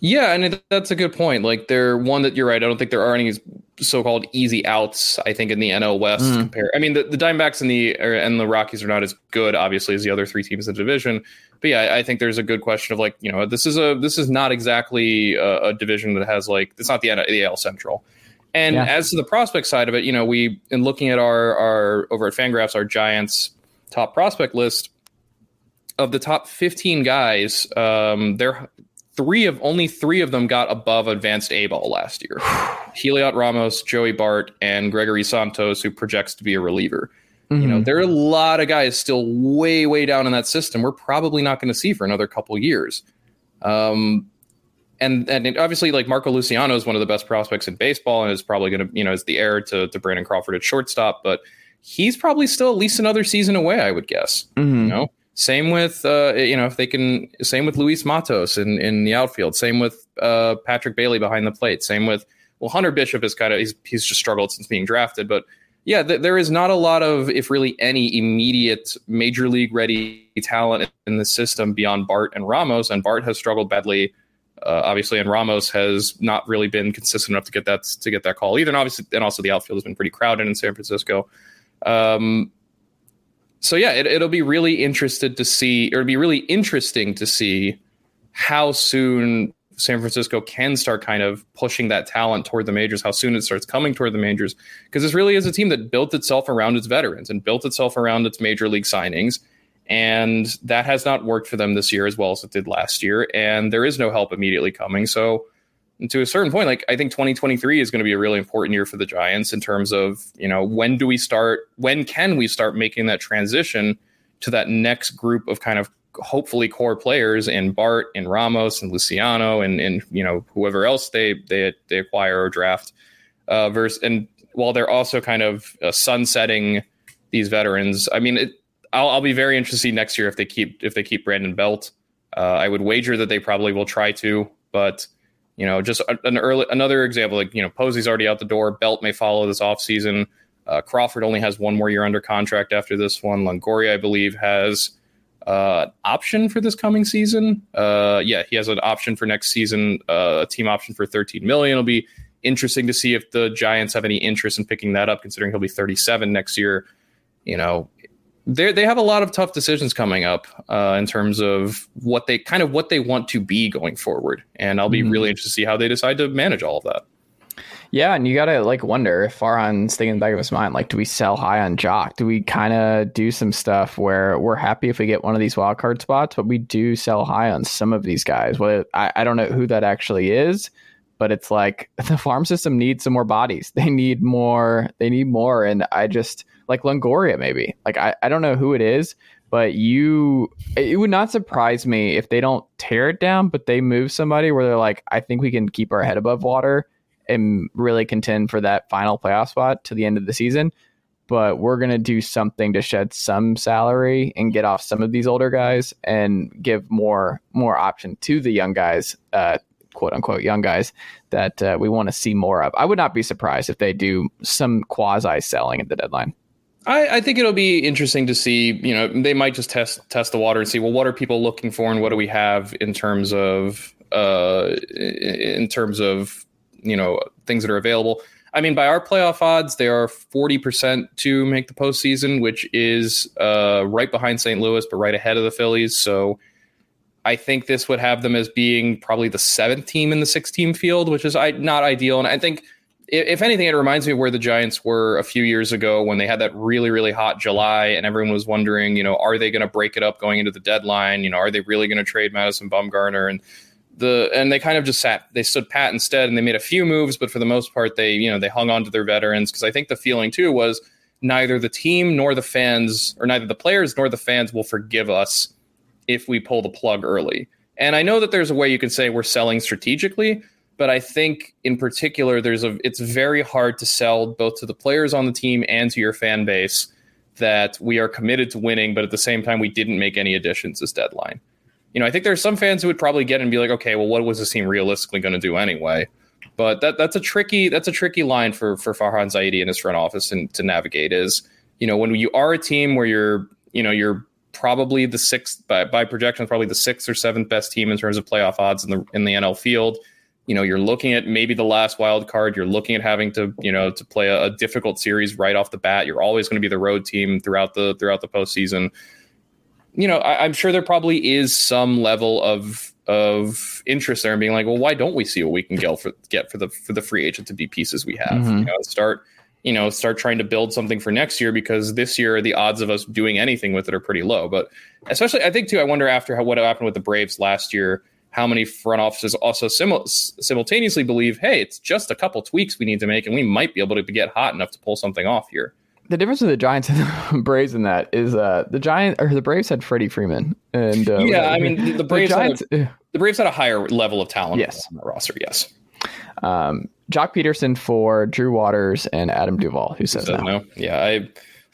Yeah, and that's a good point. Like they're one that you're right. I don't think there are any so-called easy outs. I think in the NL West mm. compare. I mean, the, the Diamondbacks and the er, and the Rockies are not as good, obviously, as the other three teams in the division. But yeah, I think there's a good question of like, you know, this is a this is not exactly a, a division that has like it's not the the AL Central. And yeah. as to the prospect side of it, you know, we in looking at our our over at Fangraphs, our Giants top prospect list of the top 15 guys, um, they're three of only three of them got above advanced A ball last year. Heliot Ramos, Joey Bart, and Gregory Santos, who projects to be a reliever. Mm-hmm. You know, mm-hmm. there are a lot of guys still way, way down in that system. We're probably not going to see for another couple years. Um, and and obviously, like Marco Luciano is one of the best prospects in baseball, and is probably going to, you know, is the heir to to Brandon Crawford at shortstop. But he's probably still at least another season away, I would guess. Mm-hmm. You know, same with uh, you know if they can. Same with Luis Matos in in the outfield. Same with uh, Patrick Bailey behind the plate. Same with well Hunter Bishop is kind of he's he's just struggled since being drafted, but yeah, th- there is not a lot of, if really any, immediate major league ready talent in the system beyond Bart and Ramos, and Bart has struggled badly. Uh, obviously, and Ramos has not really been consistent enough to get that to get that call either. And obviously, and also the outfield has been pretty crowded in San Francisco. Um, so yeah, it, it'll be really interested to see, or it'll be really interesting to see how soon San Francisco can start kind of pushing that talent toward the majors, how soon it starts coming toward the majors. Because this really is a team that built itself around its veterans and built itself around its major league signings. And that has not worked for them this year as well as it did last year. And there is no help immediately coming. So, to a certain point, like I think 2023 is going to be a really important year for the Giants in terms of, you know, when do we start, when can we start making that transition to that next group of kind of hopefully core players in Bart and Ramos and Luciano and and you know whoever else they they they acquire or draft. Uh, versus and while they're also kind of uh, sunsetting these veterans, I mean, it, I'll, I'll be very interested next year if they keep if they keep Brandon Belt. Uh, I would wager that they probably will try to, but you know, just an early another example like you know Posey's already out the door. Belt may follow this offseason. Uh, Crawford only has one more year under contract after this one. Longoria, I believe, has uh, option for this coming season. Uh, yeah, he has an option for next season, uh, a team option for 13 million. It'll be interesting to see if the Giants have any interest in picking that up, considering he'll be 37 next year. You know, they they have a lot of tough decisions coming up uh, in terms of what they kind of what they want to be going forward, and I'll be mm-hmm. really interested to see how they decide to manage all of that. Yeah, and you gotta like wonder if Farhan's thinking in the back of his mind, like, do we sell high on Joc? Do we kind of do some stuff where we're happy if we get one of these wild card spots, but we do sell high on some of these guys? Well, I, I don't know who that actually is, but it's like the farm system needs some more bodies. They need more. They need more, and I just like Longoria maybe. Like I, I don't know who it is, but you it would not surprise me if they don't tear it down, but they move somebody where they're like, I think we can keep our head above water and really contend for that final playoff spot to the end of the season. But we're to do something to shed some salary and get off some of these older guys and give more more option to the young guys, uh, quote unquote young guys that uh, we want to see more of. I would not be surprised if they do some quasi selling at the deadline. I, I, think it'll be interesting to see. You know, they might just test test the water and see. Well, what are people looking for, and what do we have in terms of uh, in terms of you know things that are available. I mean, by our playoff odds, they are forty percent to make the postseason, which is uh, right behind St. Louis, but right ahead of the Phillies. So I think this would have them as being probably the seventh team in the six-team field, which is not ideal. And I think, if anything, it reminds me of where the Giants were a few years ago when they had that really, really hot July, and everyone was wondering, you know, are they going to break it up going into the deadline? You know, are they really going to trade Madison Bumgarner? And the and they kind of just sat they stood pat instead and they made a few moves but for the most part they you know they hung on to their veterans. Because i think the feeling too was neither the team nor the fans or neither the players nor the fans will forgive us if we pull the plug early. And i know that there's a way you can say we're selling strategically but i think in particular there's a it's very hard to sell both to the players on the team and to your fan base that we are committed to winning but at the same time we didn't make any additions this deadline you know, I think there's some fans who would probably get and be like, okay, well, what was this team realistically going to do anyway? But that that's a tricky that's a tricky line for for Farhan Zaidi and his front office and to navigate is, you know, when you are a team where you're, you know, you're probably the sixth by, by projection, probably the sixth or seventh best team in terms of playoff odds in the in the NL field. You know, you're looking at maybe the last wild card. You're looking at having to, you know, to play a, a difficult series right off the bat. You're always going to be the road team throughout the throughout the postseason you know, I, am sure there probably is some level of of interest there and being like, well, why don't we see what we can get for get for the for the free agent to be pieces we have? Mm-hmm. You know, start you know start trying to build something for next year because this year the odds of us doing anything with it are pretty low. But especially, I think too, I wonder after how, what happened with the Braves last year. How many front offices also simul- simultaneously believe, hey, it's just a couple tweaks we need to make, and we might be able to get hot enough to pull something off here? the difference with the Giants and the Braves in that is uh, the Giant or the Braves had Freddie Freeman and uh, yeah, I mean the, the Braves the, Giants, had a, the Braves had a higher level of talent yes. on the roster. Yes, um, Joc Pederson for Drew Waters and Adam Duvall. Who says, no? no? Yeah, I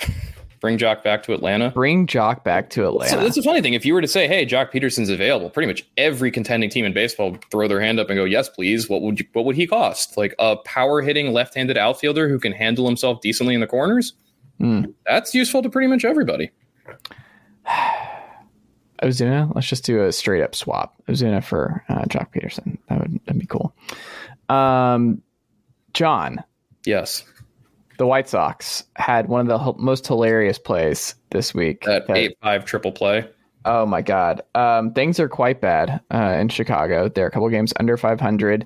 Bring Joc back to Atlanta. Bring Joc back to Atlanta. So that's the funny thing. If you were to say, "Hey, Joc Pederson's available," pretty much every contending team in baseball would throw their hand up and go, "Yes, please." What would you, what would he cost? Like a power hitting left-handed outfielder who can handle himself decently in the corners. Mm. That's useful to pretty much everybody. Ozuna, let's just do a straight up swap. Ozuna for uh, Joc Pederson. That would that'd be cool. Um, John. Yes the White Sox had one of the most hilarious plays this week. That, that eight five triple play. Oh my God, um, things are quite bad uh, in Chicago. They're a couple games under 500.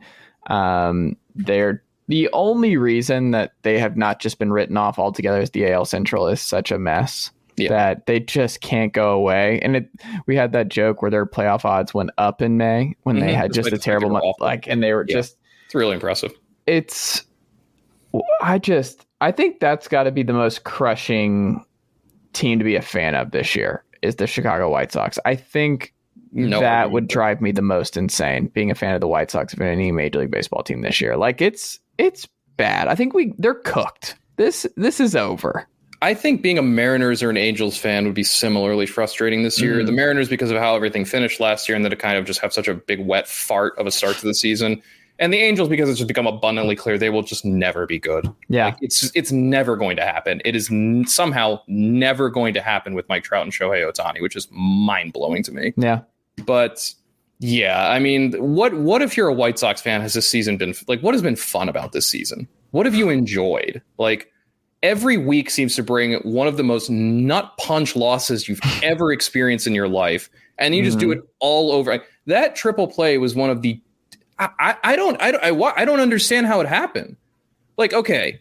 Um, they're the only reason that they have not just been written off altogether is the AL Central is such a mess. Yeah. That they just can't go away, and it. We had that joke where their playoff odds went up in May when mm-hmm. they had just a terrible month, like, and they were yeah. just. It's really impressive. It's I just I think that's got to be the most crushing team to be a fan of this year is the Chicago White Sox. I think no, that would drive me the most insane being a fan of the White Sox of any Major League Baseball team this year. Like it's it's bad. I think we they're cooked. This this is over. I think being a Mariners or an Angels fan would be similarly frustrating this year. Mm. The Mariners because of how everything finished last year and that it kind of just have such a big wet fart of a start to the season. And the Angels, because it's just become abundantly clear, they will just never be good. Yeah, like it's it's never going to happen. It is n- somehow never going to happen with Mike Trout and Shohei Ohtani, which is mind blowing to me. Yeah, but yeah, I mean, what what if you're a White Sox fan? Has this season been like? What has been fun about this season? What have you enjoyed? Like every week seems to bring one of the most nut punch losses you've ever experienced in your life, and you just mm-hmm. do it all over. That triple play was one of the I, I don't I don't I, I don't understand how it happened. Like, okay,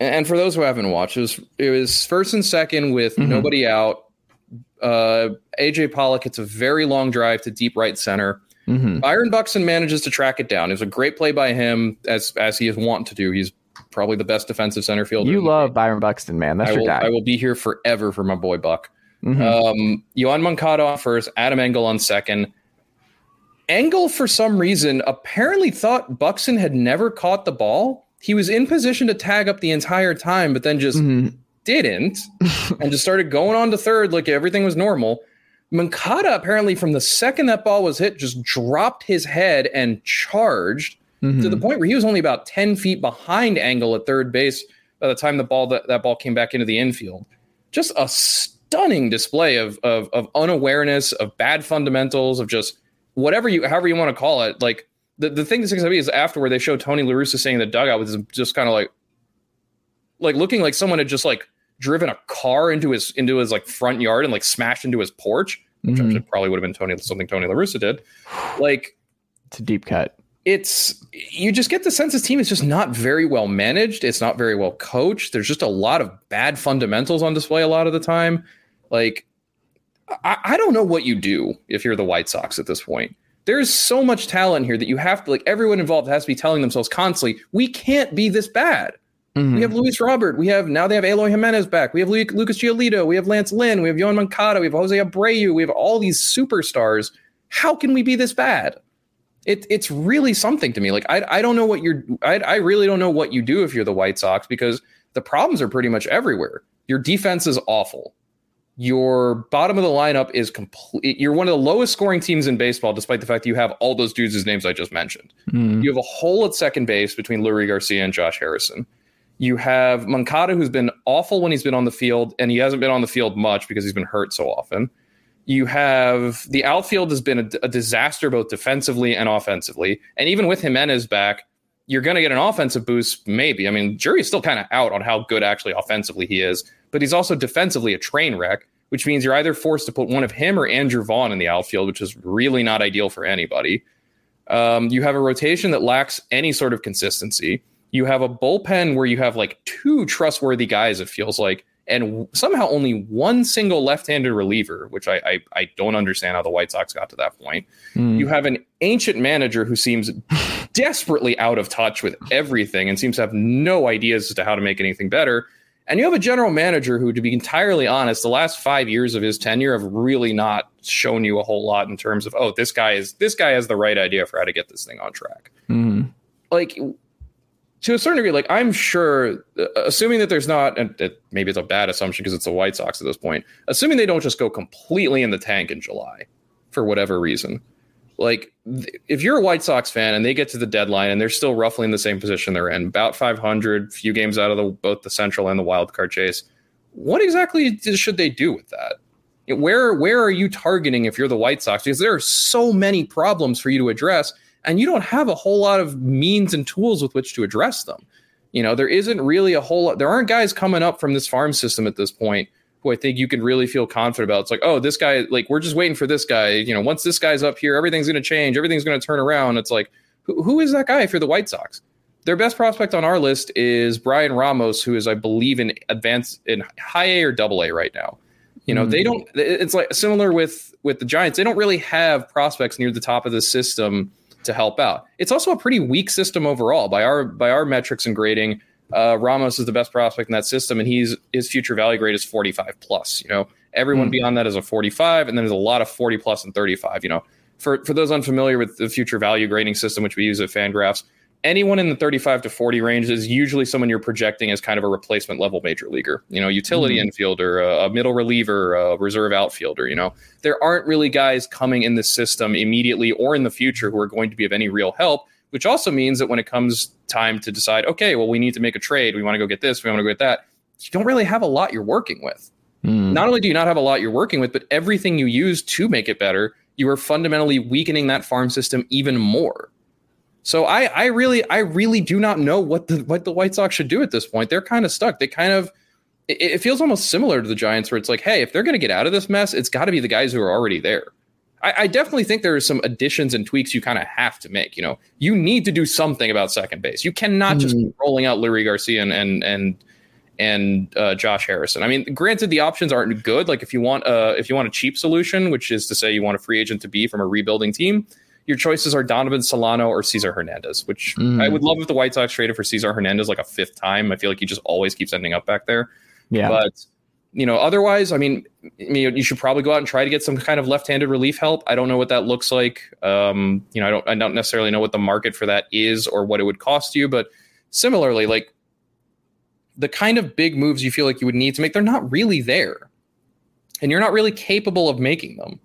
and for those who haven't watched, it was, it was first and second with mm-hmm. nobody out. Uh, AJ Pollock hits a very long drive to deep right center. Mm-hmm. Byron Buxton manages to track it down. It was a great play by him, as as he is wont to do. He's probably the best defensive center fielder. You love Byron Buxton, man. That's I your will, guy. I will be here forever for my boy Buck. Mm-hmm. Um, Yoan Moncada on first, Adam Engel on second. Engel, for some reason, apparently thought Buxton had never caught the ball. He was in position to tag up the entire time, but then just mm-hmm. didn't and just started going on to third like everything was normal. Moncada, apparently, from the second that ball was hit, just dropped his head and charged mm-hmm. to the point where he was only about 10 feet behind Engel at third base by the time the ball that, that ball came back into the infield. Just a stunning display of, of, of unawareness, of bad fundamentals, of just whatever you, however you want to call it, like the, the thing that's going to be is afterward they show Tony La Russa saying the dugout was just kind of like, like looking like someone had just like driven a car into his into his like front yard and like smashed into his porch, which mm-hmm. probably would have been Tony something Tony La Russa did. Like it's a deep cut. It's you just get the sense this team is just not very well managed. It's not very well coached. There's just a lot of bad fundamentals on display a lot of the time. Like I, I don't know what you do if you're the White Sox at this point. There's so much talent here that you have to like everyone involved has to be telling themselves constantly, we can't be this bad. Mm-hmm. We have Luis Robert. We have now they have Eloy Jimenez back. We have Lucas Giolito. We have Lance Lynn. We have Yoan Moncada. We have Jose Abreu. We have all these superstars. How can we be this bad? It, it's really something to me. Like I, I don't know what you're. I, I really don't know what you do if you're the White Sox because the problems are pretty much everywhere. Your defense is awful your bottom of the lineup is complete. You're one of the lowest scoring teams in baseball, despite the fact that you have all those dudes' names I just mentioned. Mm. You have a hole at second base between Leury Garcia and Josh Harrison. You have Moncada, who's been awful when he's been on the field, and he hasn't been on the field much because he's been hurt so often. You have the outfield has been a, a disaster both defensively and offensively, and even with Jimenez back, you're going to get an offensive boost, maybe. I mean, jury's still kind of out on how good actually offensively he is, but he's also defensively a train wreck which means you're either forced to put one of him or Andrew Vaughn in the outfield, which is really not ideal for anybody. Um, you have a rotation that lacks any sort of consistency. You have a bullpen where you have like two trustworthy guys, it feels like, and somehow only one single left-handed reliever, which I I, I don't understand how the White Sox got to that point. Mm. You have an ancient manager who seems desperately out of touch with everything and seems to have no ideas as to how to make anything better. And you have a general manager who, to be entirely honest, the last five years of his tenure have really not shown you a whole lot in terms of, oh, this guy is this guy has the right idea for how to get this thing on track. Mm-hmm. Like to a certain degree, like I'm sure, uh, assuming that there's not, and it, maybe it's a bad assumption because it's the White Sox at this point, assuming they don't just go completely in the tank in July for whatever reason. Like, if you're a White Sox fan and they get to the deadline and they're still roughly in the same position they're in, about 500, few games out of the, both the Central and the wild card chase, what exactly should they do with that? Where where are you targeting if you're the White Sox? Because there are so many problems for you to address and you don't have a whole lot of means and tools with which to address them. You know, there isn't really a whole lot. There aren't guys coming up from this farm system at this point who I think you can really feel confident about. It's like, oh, this guy, like, we're just waiting for this guy. You know, once this guy's up here, everything's going to change, everything's going to turn around. It's like, who, who is that guy for the White Sox? Their best prospect on our list is Bryan Ramos, who is, I believe, in advanced in high A or double A right now. You know, mm. they don't. It's like similar with with the Giants. They don't really have prospects near the top of the system to help out. It's also a pretty weak system overall by our by our metrics and grading. Uh, Ramos is the best prospect in that system, and he's his future value grade is 45 plus. You know, everyone mm. beyond that is a 45, and then there's a lot of 40 plus and 35. You know, for for those unfamiliar with the future value grading system, which we use at Fangraphs, anyone in the 35 to 40 range is usually someone you're projecting as kind of a replacement level major leaguer, you know, utility mm-hmm. infielder, a, a, middle reliever, a reserve outfielder, you know. There aren't really guys coming in the system immediately or in the future who are going to be of any real help, which also means that when it comes time to decide, okay, well, we need to make a trade, we want to go get this, we want to go get that, you don't really have a lot you're working with. Mm. Not only do you not have a lot you're working with, but everything you use to make it better, you are fundamentally weakening that farm system even more. So I, I really, I really do not know what the what the White Sox should do at this point. They're kind of stuck. They kind of, it, it feels almost similar to the Giants, where it's like, hey, if they're going to get out of this mess, it's got to be the guys who are already there. I, I definitely think there are some additions and tweaks you kind of have to make. You know, you need to do something about second base. You cannot mm. just hmm. rolling out Leury Garcia and and and and uh, Josh Harrison. I mean, granted, the options aren't good. Like if you want a if you want a cheap solution, which is to say you want a free agent to be from a rebuilding team, your choices are Donovan Solano or Cesar Hernandez, which mm. I would love if the White Sox traded for Cesar Hernandez like a fifth time. I feel like he just always keeps ending up back there. Yeah. But you know, otherwise, I mean, you should probably go out and try to get some kind of left-handed relief help. I don't know what that looks like. Um, you know, I don't, I don't necessarily know what the market for that is or what it would cost you. But similarly, like the kind of big moves you feel like you would need to make, they're not really there, and you're not really capable of making them.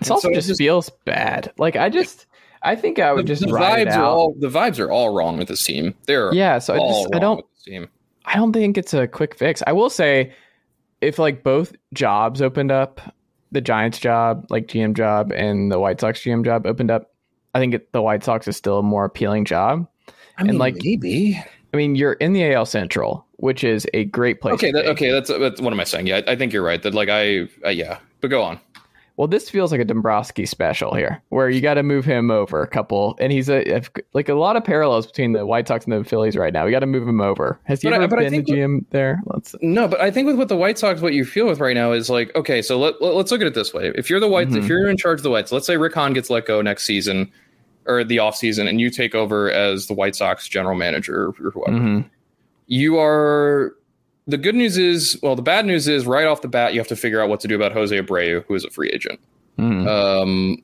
It also so just, just, feels bad. Like I just, I think I would the, just the vibes are all the vibes are all wrong with this team. They're yeah. So I just I don't I don't think it's a quick fix. I will say, if like both jobs opened up, the Giants job, like GM job, and the White Sox GM job opened up, I think it, the White Sox is still a more appealing job. I mean, and like maybe. I mean, you're in the AL Central, which is a great place. Okay, that, okay, that's that's what am I saying? Yeah, I, I think you're right. That like I uh, yeah, but go on well, this feels like a Dombrowski special here, where you got to move him over a couple, and he's a like a lot of parallels between the White Sox and the Phillies right now. We got to move him over. Has he but ever I, been the GM what, there? Let's no, but I think with what the White Sox, what you feel with right now is like, okay, so let, let us look at it this way: if you're the Whites, mm-hmm. if you're in charge of the Whites, let's say Rick Hahn gets let go next season or the off season, and you take over as the White Sox general manager or whoever, mm-hmm. you are the good news is, well, the bad news is right off the bat, you have to figure out what to do about Jose Abreu, who is a free agent. Mm. Um,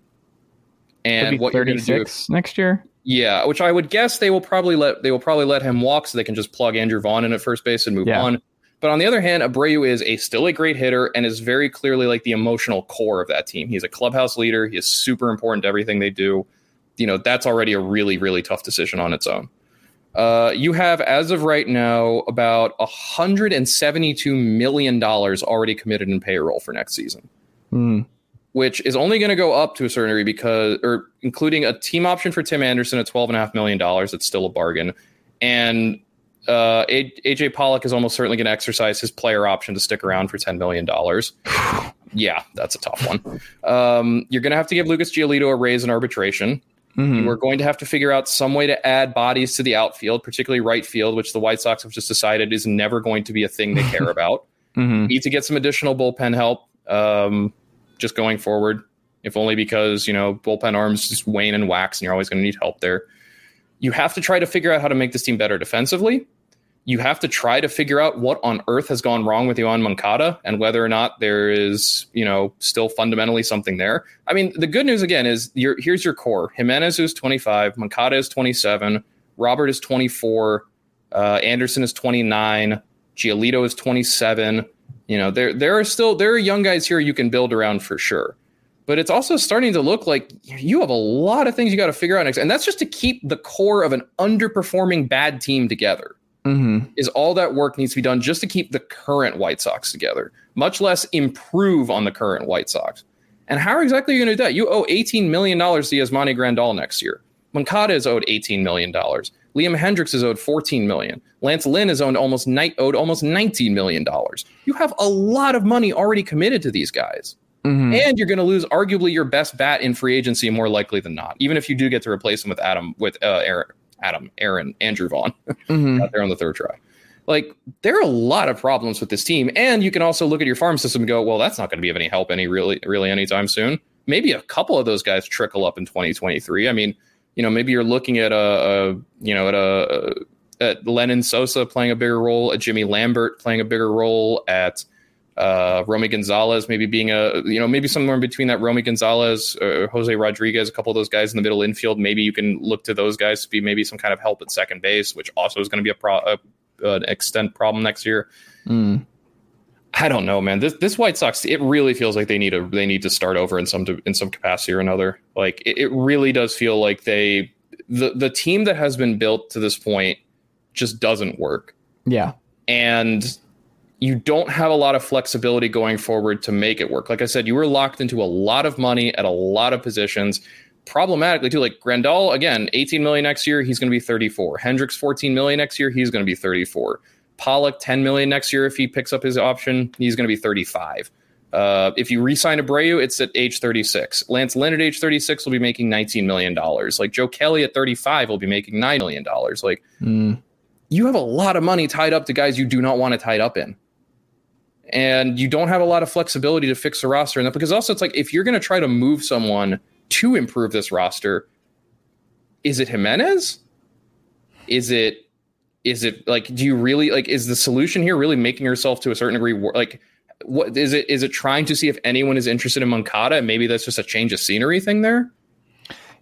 and what you're going to do next year? Yeah, which I would guess they will probably let they will probably let him walk so they can just plug Andrew Vaughn in at first base and move yeah. on. But on the other hand, Abreu is a still a great hitter and is very clearly like the emotional core of that team. He's a clubhouse leader. He is super important to everything they do. You know, that's already a really, really tough decision on its own. Uh, you have, as of right now, about $172 million already committed in payroll for next season, mm. which is only going to go up to a certain degree because, or including a team option for Tim Anderson at $12.5 million. That's still a bargain. And uh, AJ Pollock is almost certainly going to exercise his player option to stick around for $10 million. yeah, that's a tough one. Um, you're going to have to give Lucas Giolito a raise in arbitration. Mm-hmm. We're going to have to figure out some way to add bodies to the outfield, particularly right field, which the White Sox have just decided is never going to be a thing they care about. Mm-hmm. Need to get some additional bullpen help um, just going forward, if only because, you know, bullpen arms just wane and wax and you're always going to need help there. You have to try to figure out how to make this team better defensively you have to try to figure out what on earth has gone wrong with Yoan Moncada and whether or not there is, you know, still fundamentally something there. I mean, the good news again is here's your core. Jimenez is 25, Moncada is 27, Robert is 24. Uh, Anderson is 29. Giolito is 27. You know, there there are still there are young guys here you can build around for sure. But it's also starting to look like you have a lot of things you got to figure out next, and that's just to keep the core of an underperforming bad team together. Mm-hmm. Is all that work needs to be done just to keep the current White Sox together, much less improve on the current White Sox. And how exactly are you going to do that? You owe $18 million to Yasmani Grandal next year. Moncada is owed $18 million. Liam Hendriks is owed 14 million. Lance Lynn is owed almost, ni- owed almost $19 million. You have a lot of money already committed to these guys. Mm-hmm. And you're going to lose arguably your best bat in free agency more likely than not, even if you do get to replace him with Adam, with uh, Aaron, Adam, Aaron, Andrew Vaughn Mm-hmm. out there on the third try. Like there are a lot of problems with this team, and you can also look at your farm system and go, well, that's not going to be of any help any really really anytime soon. Maybe a couple of those guys trickle up in 2023. I mean, you know, maybe you're looking at a, a you know at a at Lenyn Sosa playing a bigger role, at Jimmy Lambert playing a bigger role, at uh, Romy Gonzalez maybe being a you know maybe somewhere in between that Romy Gonzalez or Jose Rodriguez, a couple of those guys in the middle infield. Maybe you can look to those guys to be maybe some kind of help at second base, which also is going to be a, pro- a an extent problem next year. Mm. I don't know, man. This this White Sox, it really feels like they need a they need to start over in some in some capacity or another. Like it, it really does feel like they the the team that has been built to this point just doesn't work, Yeah. and you don't have a lot of flexibility going forward to make it work. Like I said, you were locked into a lot of money at a lot of positions. Problematically too, like Grandal again, 18 million next year, he's going to be 34. Hendriks 14 million next year, he's going to be 34. Pollock 10 million next year if he picks up his option, he's going to be 35. Uh, if you re-sign Abreu, it's at age 36. Lance Lynn at age 36 will be making 19 million dollars. Like Joe Kelly at 35 will be making 9 million dollars. Like Mm. you have a lot of money tied up to guys you do not want to tied up in. And you don't have a lot of flexibility to fix the roster. And that because also it's like if you're going to try to move someone to improve this roster, is it Jimenez? Is it is it like do you really like is the solution here really making yourself to a certain degree like what is it is it trying to see if anyone is interested in Moncada and maybe that's just a change of scenery thing there?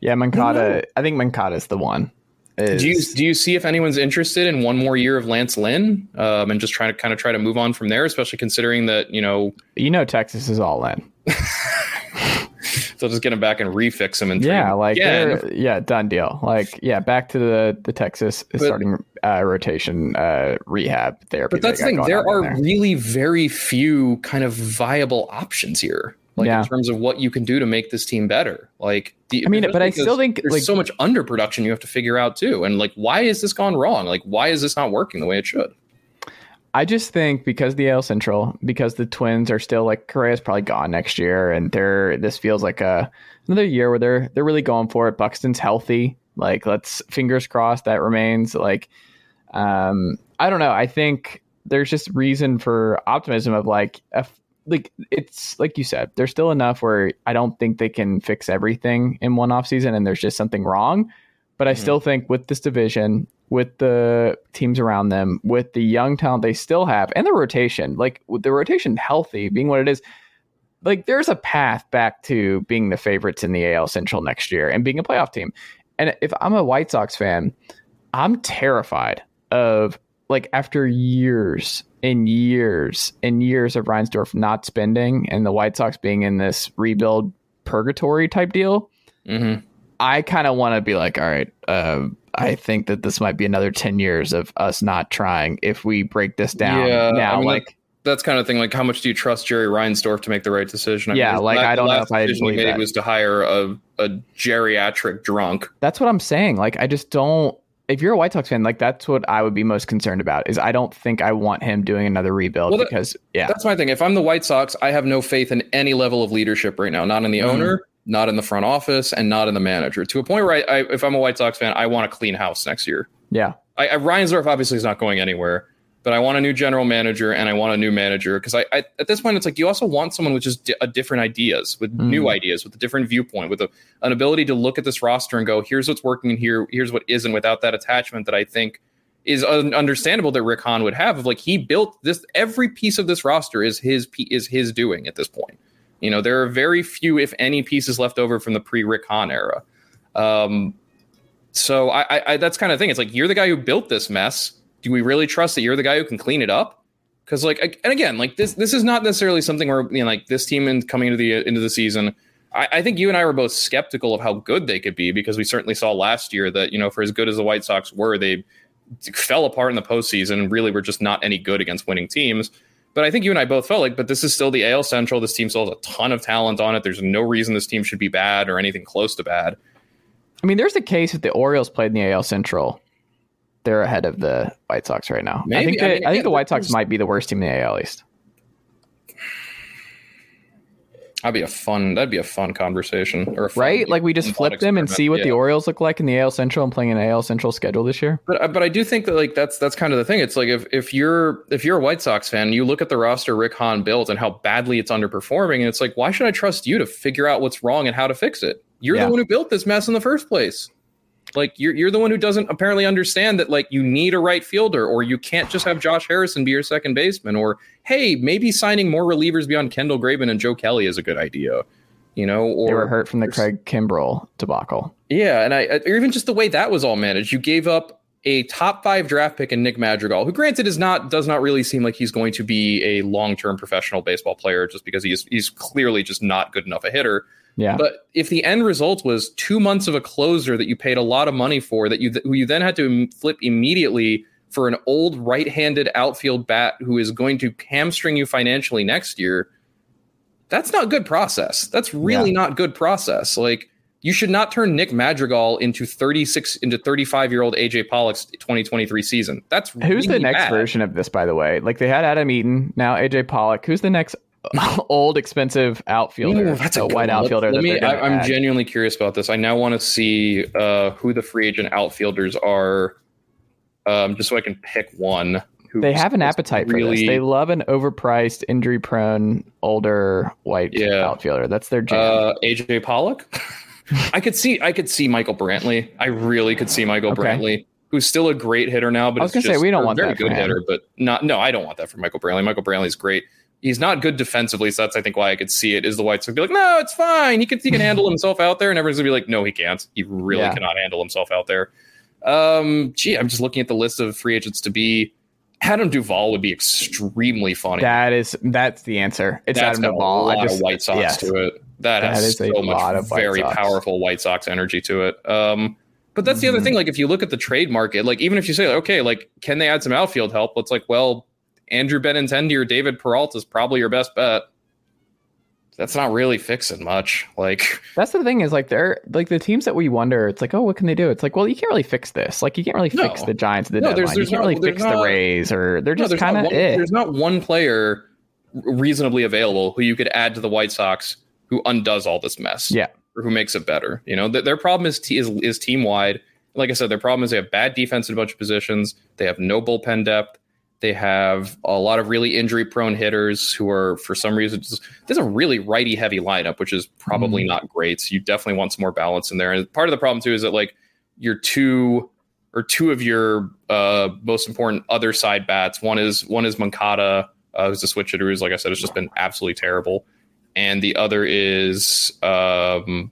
Yeah, Moncada. I think Moncada's the one. Is- Do you do you see if anyone's interested in one more year of Lance Lynn um, and just trying to kind of try to move on from there, especially considering that you know you know Texas is all in. they'll just get him back and refix him and Yeah, like yeah, done deal. Like yeah, back to the the Texas But- starting uh, rotation uh, rehab therapy. But that's the thing. There are in really very few kind of viable options here, like Yeah. in terms of what you can do to make this team better. Like, the, I mean, but I still think, there's like- so much underproduction you have to figure out too. And like, why is this gone wrong? Like, why is this not working the way it should? I just think because the AL Central, because the Twins are still like Correa's probably gone next year, and they're this feels like a another year where they're they're really going for it. Buxton's healthy, like let's fingers crossed that remains. Like, um, I don't know. I think there's just reason for optimism of like if, like it's like you said, there's still enough where I don't think they can fix everything in one off season, and there's just something wrong. But I Mhm. still think with this division, with the teams around them, with the young talent they still have, and the rotation, like with the rotation healthy being what it is, like there's a path back to being the favorites in the AL Central next year and being a playoff team. And if I'm a White Sox fan, I'm terrified of like after years and years and years of Reinsdorf not spending and the White Sox being in this rebuild purgatory type deal. Mm-hmm. I kind of want to be like, all right, uh, I think that this might be another 10 years of us not trying if we break this down Yeah, now. I mean, like, That's kind of thing. Like, how much do you trust Jerry Reinsdorf to make the right decision? Yeah, his like, I don't know if I believe made that. was to hire a, a geriatric drunk. that's what I'm saying. Like, I just don't. If you're a White Sox fan, like that's what I would be most concerned about. Is I don't think I want him doing another rebuild Well, that- because yeah, That's my thing. If I'm the White Sox, I have no faith in any level of leadership right now. Not in the Mhm. owner, not in the front office, and not in the manager. To a point where, I, I, if I'm a White Sox fan, I want a clean house next year. yeah, I, I Reinsdorf obviously is not going anywhere, but I want a new general manager and I want a new manager because I, I at this point it's like you also want someone with just di- a different ideas, with Mm. new ideas, with a different viewpoint, with a, an ability to look at this roster and go, here's what's working and here, here's what isn't. Without that attachment, that I think is un- understandable that Rick Hahn would have of like he built this. Every piece of this roster is his is his doing at this point. You know, there are very few, if any, pieces left over from the pre Rick Hahn era. Um, So I, I, I that's kind of thing. It's like you're the guy who built this mess. Do we really trust that you're the guy who can clean it up? Because like, and again, like this, this is not necessarily something where you know, like this team in coming into the into the season. I, I think you and I were both skeptical of how good they could be because we certainly saw last year that you know for as good as the White Sox were, they fell apart in the postseason and really were just not any good against winning teams. But I think you and I both felt like, but this is still the AL Central. This team still has a ton of talent on it. There's no reason this team should be bad or anything close to bad. I mean, there's a case that the Orioles played in the AL Central, they're ahead of the White Sox right now. Maybe. I think, I, mean, I think the White Sox might be the worst team in the AL East. That'd be a fun. That'd be a fun conversation, or right? Like we just flip them and see what yeah. the Orioles look like in the AL Central and playing an AL Central schedule this year. But uh, but I do think that like that's that's kind of the thing. It's like if if you're if you're a White Sox fan, you look at the roster Rick Hahn built and how badly it's underperforming, and it's like why should I trust you to figure out what's wrong and how to fix it? You're yeah. the one who built this mess in the first place. Like you're you're the one who doesn't apparently understand that like you need a right fielder or you can't just have Josh Harrison be your second baseman or hey maybe signing more relievers beyond Kendall Graveman and Joe Kelly is a good idea you know, or they were hurt from the Craig Kimbrel debacle. Yeah, and I or even just the way that was all managed. You gave up a top five draft pick in Nick Madrigal, who granted is not does not really seem like he's going to be a long term professional baseball player, just because he's he's clearly just not good enough a hitter. Yeah. But if the end result was two months of a closer that you paid a lot of money for, that you who you then had to flip immediately for an old right-handed outfield bat who is going to hamstring you financially next year, that's not good process. That's really yeah. not good process. Like you should not turn Nick Madrigal into 36 into 35 year old AJ Pollock's 2023 season. That's who's really the next bad. version of this, by the way? Like they had Adam Eaton, now AJ Pollock. Who's the next old expensive outfielder? Ooh, that's a, a white outfielder. Let me. I, am genuinely curious about this. I now want to see uh, who the free agent outfielders are, um, just so I can pick one they have an appetite really, for this. They love an overpriced, injury-prone, older white yeah. outfielder. That's their jam. Uh, AJ Pollock. I could see. I could see Michael Brantley. I really could see Michael okay. Brantley, who's still a great hitter now. But I was going to say we don't want very that good hitter, but not. No, I don't want that for Michael Brantley. Michael Brantley's great. He's not good defensively, so that's I think why I could see it. Is the White Sox be like, no, it's fine. He can he can handle himself out there, and everyone's gonna be like, no, he can't. He really yeah. cannot handle himself out there. Um, gee, I'm just looking at the list of free agents to be Adam Duvall would be extremely funny. That is that's the answer. It's that's Adam Duvall. A lot I just, of White Sox yes. to it. That, that has so much very Sox. powerful White Sox energy to it. Um, but that's mm-hmm. the other mm-hmm. thing. Like if you look at the trade market, like even if you say, like, okay, like can they add some outfield help? It's like, well, Andrew Benintendi or David Peralta is probably your best bet that's not really fixing much. Like that's the thing is like they're like the teams that we wonder. It's like, oh, what can they do? It's like, well, you can't really fix this. Like you can't really fix the Giants. The no, deadline. There's, there's you can't really fix not, the Rays, or they're just no, kind of. There's not one player reasonably available who you could add to the White Sox who undoes all this mess. Yeah, or who makes it better. You know, th- their problem is t- is, is team wide. Like I said, their problem is they have bad defense in a bunch of positions. They have no bullpen depth. They have a lot of really injury prone hitters who are, for some reason, just, there's a really righty heavy lineup, which is probably mm. not great. So you definitely want some more balance in there. And part of the problem too is that like your two or two of your uh, most important other side bats. One is one is Moncada, uh, who's a switch hitter, who's like I said, has just been absolutely terrible, and the other is um,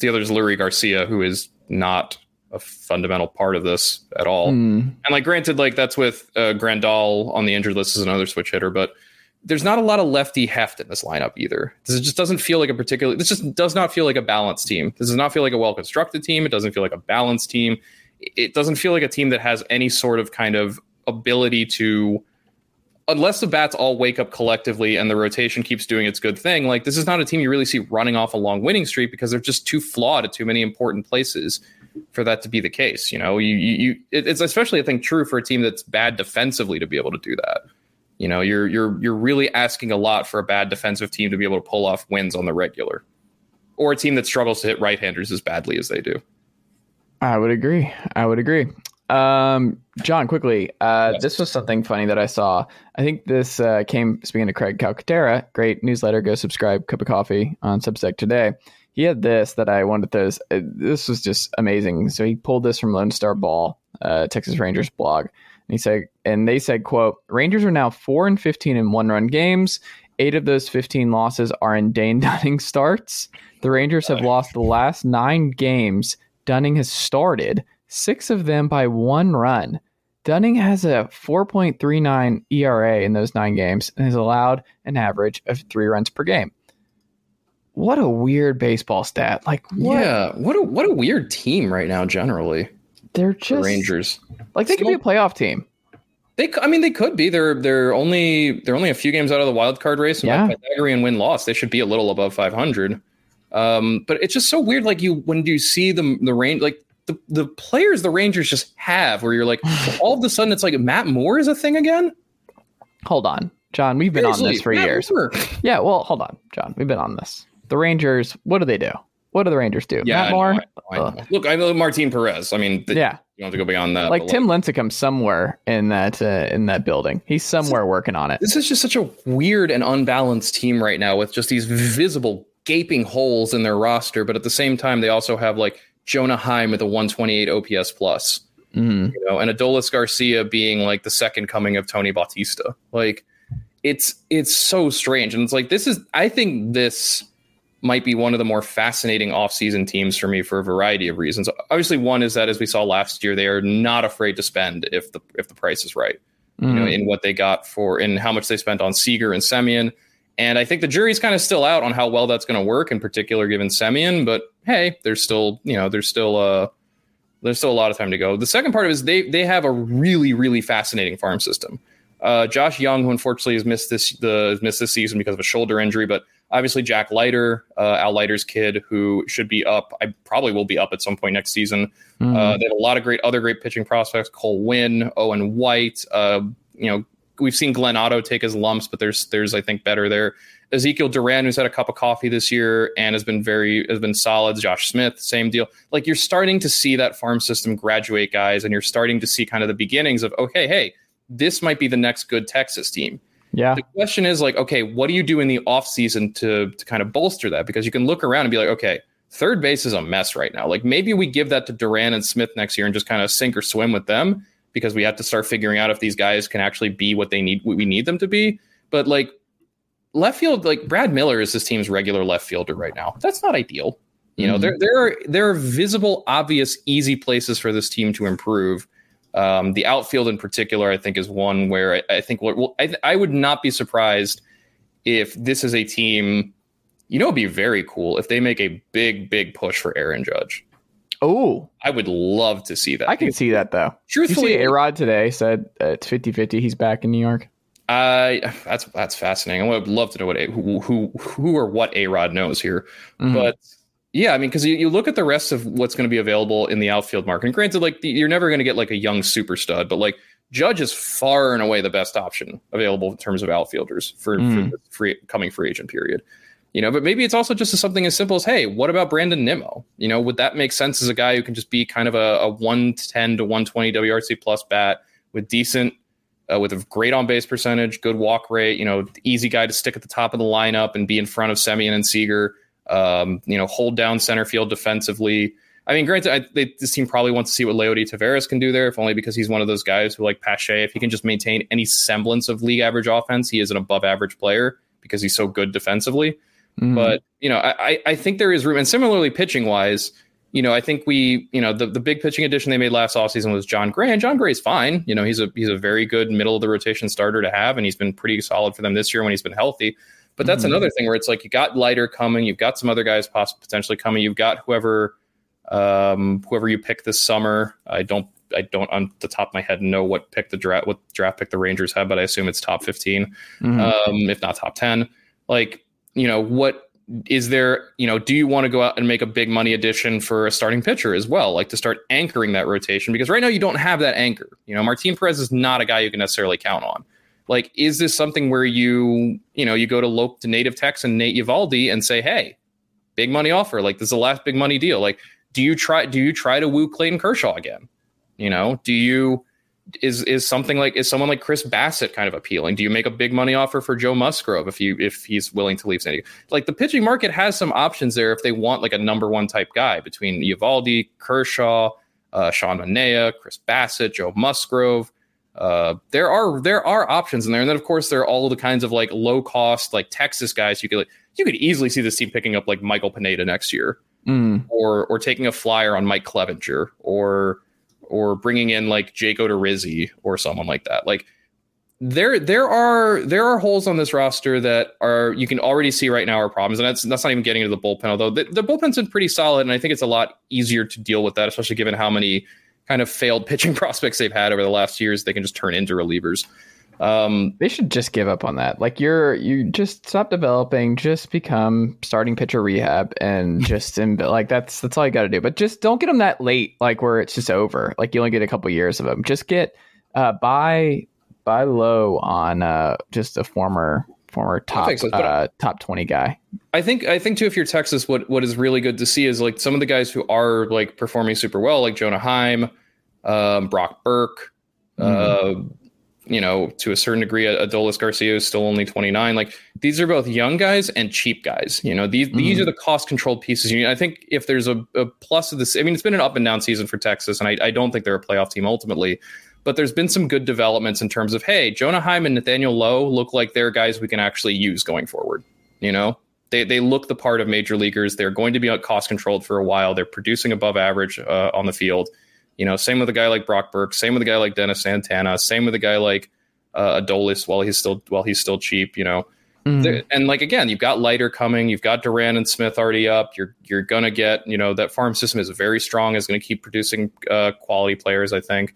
the other is Leury Garcia, who is not a fundamental part of this at all. Mm. And like, granted, like that's with uh, Grandal on the injured list as another switch hitter, but there's not a lot of lefty heft in this lineup either. This just doesn't feel like a particular. This just does not feel like a balanced team. This does not feel like a well constructed team. It doesn't feel like a balanced team. It doesn't feel like a team that has any sort of kind of ability to unless the bats all wake up collectively and the rotation keeps doing its good thing, like this is not a team you really see running off a long winning streak because they're just too flawed at too many important places for that to be the case. You know, you you it's especially I think true for a team that's bad defensively to be able to do that. You know, you're you're you're really asking a lot for a bad defensive team to be able to pull off wins on the regular, or a team that struggles to hit right-handers as badly as they do. I would agree. I would agree. Um, Jon, quickly, uh, yes. this was something funny that I saw. I think this uh, came speaking to Craig Calcaterra, great newsletter. Go subscribe, cup of coffee on Substack today he had this that I wanted to. Uh, this was just amazing. So he pulled this from Lone Star Ball, uh, Texas Rangers blog, and he said, and they said, "quote Rangers are now four and fifteen in one run games. Eight of those fifteen losses are in Dane Dunning starts. The Rangers have lost the last nine games Dunning has started, six of them by one run. Dunning has a 4.39 ERA in those nine games and has allowed an average of three runs per game. What a weird baseball stat! Like, what? yeah, what a what a weird team right now. Generally, they're just the Rangers. Like they could be a playoff team. They, I mean, they could be. They're they're only they're only a few games out of the wild card race. And Yeah. Pythagorean win loss, they should be a little above 500. Um, but it's just so weird. Like you when do you see the the range, like the the players the Rangers just have, where you're like, all of a sudden it's like Matt Moore is a thing again. Hold on, Jon. We've been on this for Matt years. Moore. Yeah, well, hold on, Jon. We've been on this. The Rangers. What do they do? What do the Rangers do? Yeah, Matt Moore. I know, I know. Look, I know Martin Perez. I mean, th- yeah, you don't have to go beyond that. like but, Tim Lincecum somewhere in that uh, in that building. He's somewhere working on it. This is just such a weird and unbalanced team right now with just these visible gaping holes in their roster, but at the same time, they also have like Jonah Heim with a 128 OPS plus, Mhm. you know, and Adolis Garcia being like the second coming of Tony Bautista. Like it's it's so strange. And it's like this is I think this might be one of the more fascinating offseason teams for me for a variety of reasons. Obviously, one is that as we saw last year, they are not afraid to spend if the if the price is right you know, Mhm. in what they got for in how much they spent on Seager and Semien. And I think the jury's kind of still out on how well that's going to work, in particular given Semien. But hey, there's still you know there's still uh there's still a lot of time to go. The second part of it is they they have a really really fascinating farm system. Uh, Josh Jung, who unfortunately has missed this the has missed this season because of a shoulder injury, but obviously Jack Leiter, uh, Al Leiter's kid, who should be up. I probably will be up at some point next season. Mhm. Uh, they have a lot of great other great pitching prospects: Cole Winn, Owen White. Uh, you know, we've seen Glenn Otto take his lumps, but there's there's I think better there. Ezekiel Duran, who's had a cup of coffee this year and has been very has been solid. Josh Smith, same deal. Like you're starting to see that farm system graduate guys, and you're starting to see kind of the beginnings of okay, hey, this might be the next good Texas team. Yeah, The question is like, okay, what do you do in the offseason to to kind of bolster that? Because you can look around and be like, okay, third base is a mess right now. Like maybe we give that to Duran and Smith next year and just kind of sink or swim with them because we have to start figuring out if these guys can actually be what they need what we need them to be. But like left field, like Brad Miller is this team's regular left fielder right now. That's not ideal. You know, Mhm. there there are there are visible, obvious, easy places for this team to improve. Um, the outfield in particular, I think, is one where I, I think what well, I, I would not be surprised if this is a team. You know, it'd be very cool if they make a big, big push for Aaron Judge. oh, I would love to see that. I can see that though. You Truthfully, see, A Rod today said uh, it's 50-50. He's back in New York. I that's that's fascinating. I would love to know what a, who who who or what A Rod knows here. Mhm. But yeah, I mean, because you, you look at the rest of what's going to be available in the outfield market. And granted, like the, you're never going to get like a young super stud, but like Judge is far and away the best option available in terms of outfielders for, Mm. for the free coming free agent period. You know, but maybe it's also just something as simple as, hey, what about Brandon Nimmo? You know, would that make sense as a guy who can just be kind of a, a 110 to 120 WRC plus bat with decent uh, with a great on base percentage, good walk rate, you know, easy guy to stick at the top of the lineup and be in front of Semien and Seager. Um, you know, hold down center field defensively. I mean, granted, I, they, this team probably wants to see what Leody Taveras can do there, if only because he's one of those guys who, like Pache, if he can just maintain any semblance of league average offense, he is an above average player because he's so good defensively. Mhm. But you know, I, I- I think there is room, and similarly, pitching wise, you know, I think we, you know, the, the big pitching addition they made last offseason was Jon Gray, and Jon Gray's fine. You know, he's a he's a very good middle of the rotation starter to have, and he's been pretty solid for them this year when he's been healthy. But that's Mhm. another thing where it's like you got Leiter coming, you've got some other guys possibly potentially coming, you've got whoever um whoever you pick this summer. I don't I don't on the top of my head know what pick the draft what draft pick the Rangers have, but I assume it's top 15 Mhm. um, if not top 10. Like, you know, what is there, you know, do you want to go out and make a big money addition for a starting pitcher as well? Like to start anchoring that rotation? Because right now you don't have that anchor. You know, Martin Perez is not a guy you can necessarily count on. Like, is this something where you, you know, you go to local to native Tex and Nate and say, hey, big money offer. Like this is the last big money deal. Like, do you try do you try to woo Clayton Kershaw again? You know, do you is is something like is someone like Chris Bassitt kind of appealing? Do you make a big money offer for Joe Musgrove if you if he's willing to leave San Diego? Like the pitching market has some options there if they want like a number one type guy between Eovaldi, Kershaw, uh, Sean Manaea, Chris Bassitt, Joe Musgrove. Uh, there are there are options in there, and then of course there are all the kinds of like low cost like Texas guys you could like, you could easily see this team picking up like Michael Pineda next year. mm. or or taking a flyer on Mike Clevinger or or bringing in like Jake Odorizzi or someone like that. Like there there are there are holes on this roster that are you can already see right now are problems, and that's that's not even getting into the bullpen. Although the, the bullpen's been pretty solid, and I think it's a lot easier to deal with that, especially given how many kind of failed pitching prospects they've had over the last years. They can just turn into relievers. Um, they should just give up on that. Like you're you just stop developing, just become starting pitcher rehab, and just in, like that's that's all you got to do. But just don't get them that late, like where it's just over. Like you only get a couple years of them. Just get uh, buy buy low on uh, just a former former top so, uh, top 20 guy. I think I think too if you're Texas what what is really good to see is like some of the guys who are like performing super well like Jonah Heim, um, Brock Burke, mm. uh, you know, to a certain degree, Adolis Garcia is still only 29. Like these are both young guys and cheap guys. You know, these mm these are the cost controlled pieces. I think if there's a, a, plus of this, I mean, it's been an up and down season for Texas, and I, I, don't think they're a playoff team ultimately. But there's been some good developments in terms of, hey, Jonah Heim and Nathaniel Lowe look like they're guys we can actually use going forward. You know, they they look the part of major leaguers. They're going to be cost controlled for a while. They're producing above average uh, on the field. You know, same with a guy like Brock Burke, same with a guy like Dennis Santana, same with a guy like uh, Adolis while he's still while he's still cheap. You know, mm. and like again, you've got Leiter coming, you've got Duran and Smith already up. You're you're gonna get you know that farm system is very strong, is going to keep producing uh, quality players. I think.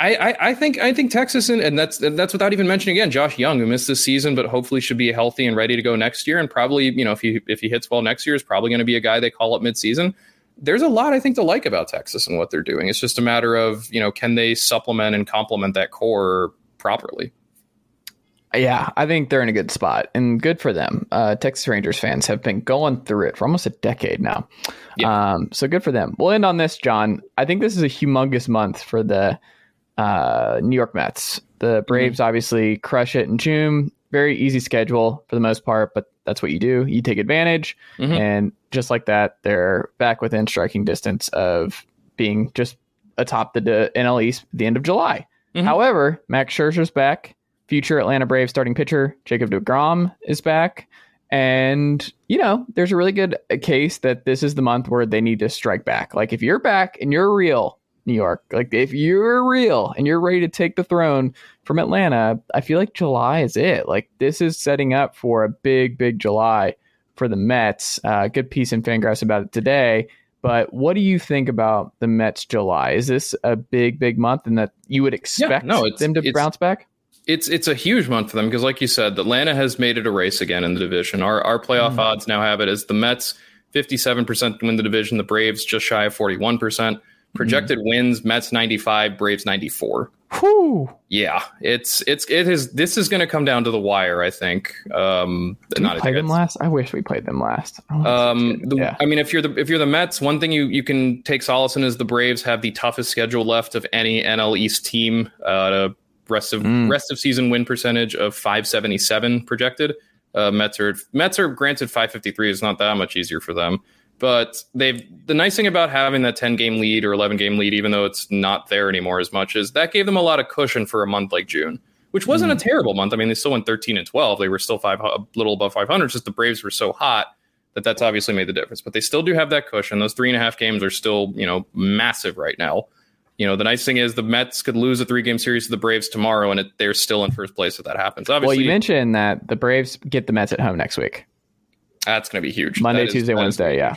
I, I, I, think I think Texas and, and that's that's without even mentioning again Josh Jung who missed this season but hopefully should be healthy and ready to go next year and probably you know if he if he hits well next year is probably going to be a guy they call up midseason there's a lot I think to like about Texas and what they're doing. It's just a matter of you know can they supplement and complement that core properly. Yeah, I think they're in a good spot and good for them. Uh, Texas Rangers fans have been going through it for almost a decade now. Yeah. Um, so good for them. We'll end on this, Jon. I think this is a humongous month for the uh, New York Mets. The Braves mm-hmm. obviously crush it in June. Very easy schedule for the most part, but that's what you do. You take advantage. Mm-hmm. And just like that, they're back within striking distance of being just atop the NL East at the end of July. Mm-hmm. However, Max Scherzer's back. Future Atlanta Braves starting pitcher Jacob deGrom is back. And, you know, there's a really good case that this is the month where they need to strike back. Like, if you're back and you're real, New York, like, if you're real and you're ready to take the throne from Atlanta, I feel like July is it. Like, this is setting up for a big, big July for the Mets. Uh, good piece in Fangraphs about it today. But what do you think about the Mets July? Is this a big, big month and that you would expect yeah, no, them to bounce back? It's it's a huge month for them because, like you said, Atlanta has made it a race again in the division. Our our playoff mm. odds now have it as the Mets fifty seven percent to win the division, the Braves just shy of forty one percent. Projected mm. wins: Mets ninety five, Braves ninety four. Whew. Yeah, it's it's it is. This is going to come down to the wire. I think. Um, Did not we play them last? I wish we played them last. Um, the, yeah. I mean, if you're the if you're the Mets, one thing you you can take solace in is the Braves have the toughest schedule left of any NL East team. Uh, rest of mm. rest of season win percentage of 577 projected. Uh, Mets are Mets are granted 553 is not that much easier for them. But they've the nice thing about having that 10 game lead or 11 game lead, even though it's not there anymore as much, is that gave them a lot of cushion for a month like June, which wasn't mm. a terrible month. I mean, they still went 13 and 12. They were still five a little above 500. Just the Braves were so hot that that's obviously made the difference. But they still do have that cushion. Those three and a half games are still you know massive right now. You know, the nice thing is the Mets could lose a three game series to the Braves tomorrow, and it, they're still in first place if that happens. Obviously, well, you mentioned that the Braves get the Mets at home next week. That's going to be huge. Monday, Tuesday, Wednesday. Yeah.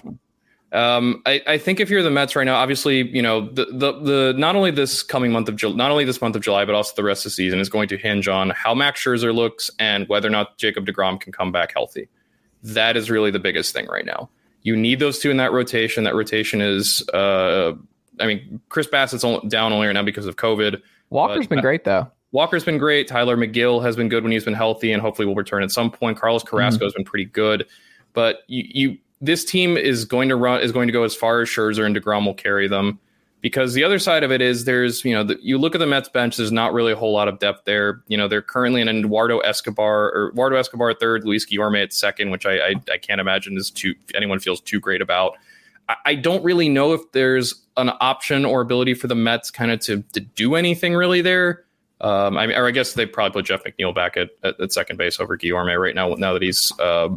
Um, I, I, think if you're the Mets right now, obviously, you know, the, the, the not only this coming month of July, not only this month of July, but also the rest of the season is going to hinge on how Max Scherzer looks and whether or not Jacob deGrom can come back healthy. That is really the biggest thing right now. You need those two in that rotation. That rotation is, uh, I mean, Chris Bassitt's down only right now because of COVID. Walker's been great though. Walker's been great. Tylor Megill has been good when he's been healthy, and hopefully will return at some point. Carlos Carrasco mm-hmm. has been pretty good, but you, you this team is going to run is going to go as far as Scherzer and deGrom will carry them. Because the other side of it is there's you know the, you look at the Mets bench. There's not really a whole lot of depth there. You know they're currently in Eduardo Escobar or Eduardo Escobar third, Luis Guillorme at second, which I, I, I can't imagine is too anyone feels too great about. I, I don't really know if there's an option or ability for the Mets kind of to to do anything really there. Um, I mean, or I guess they probably put Jeff McNeil back at, at, at second base over Guillorme right now. Now that he's uh,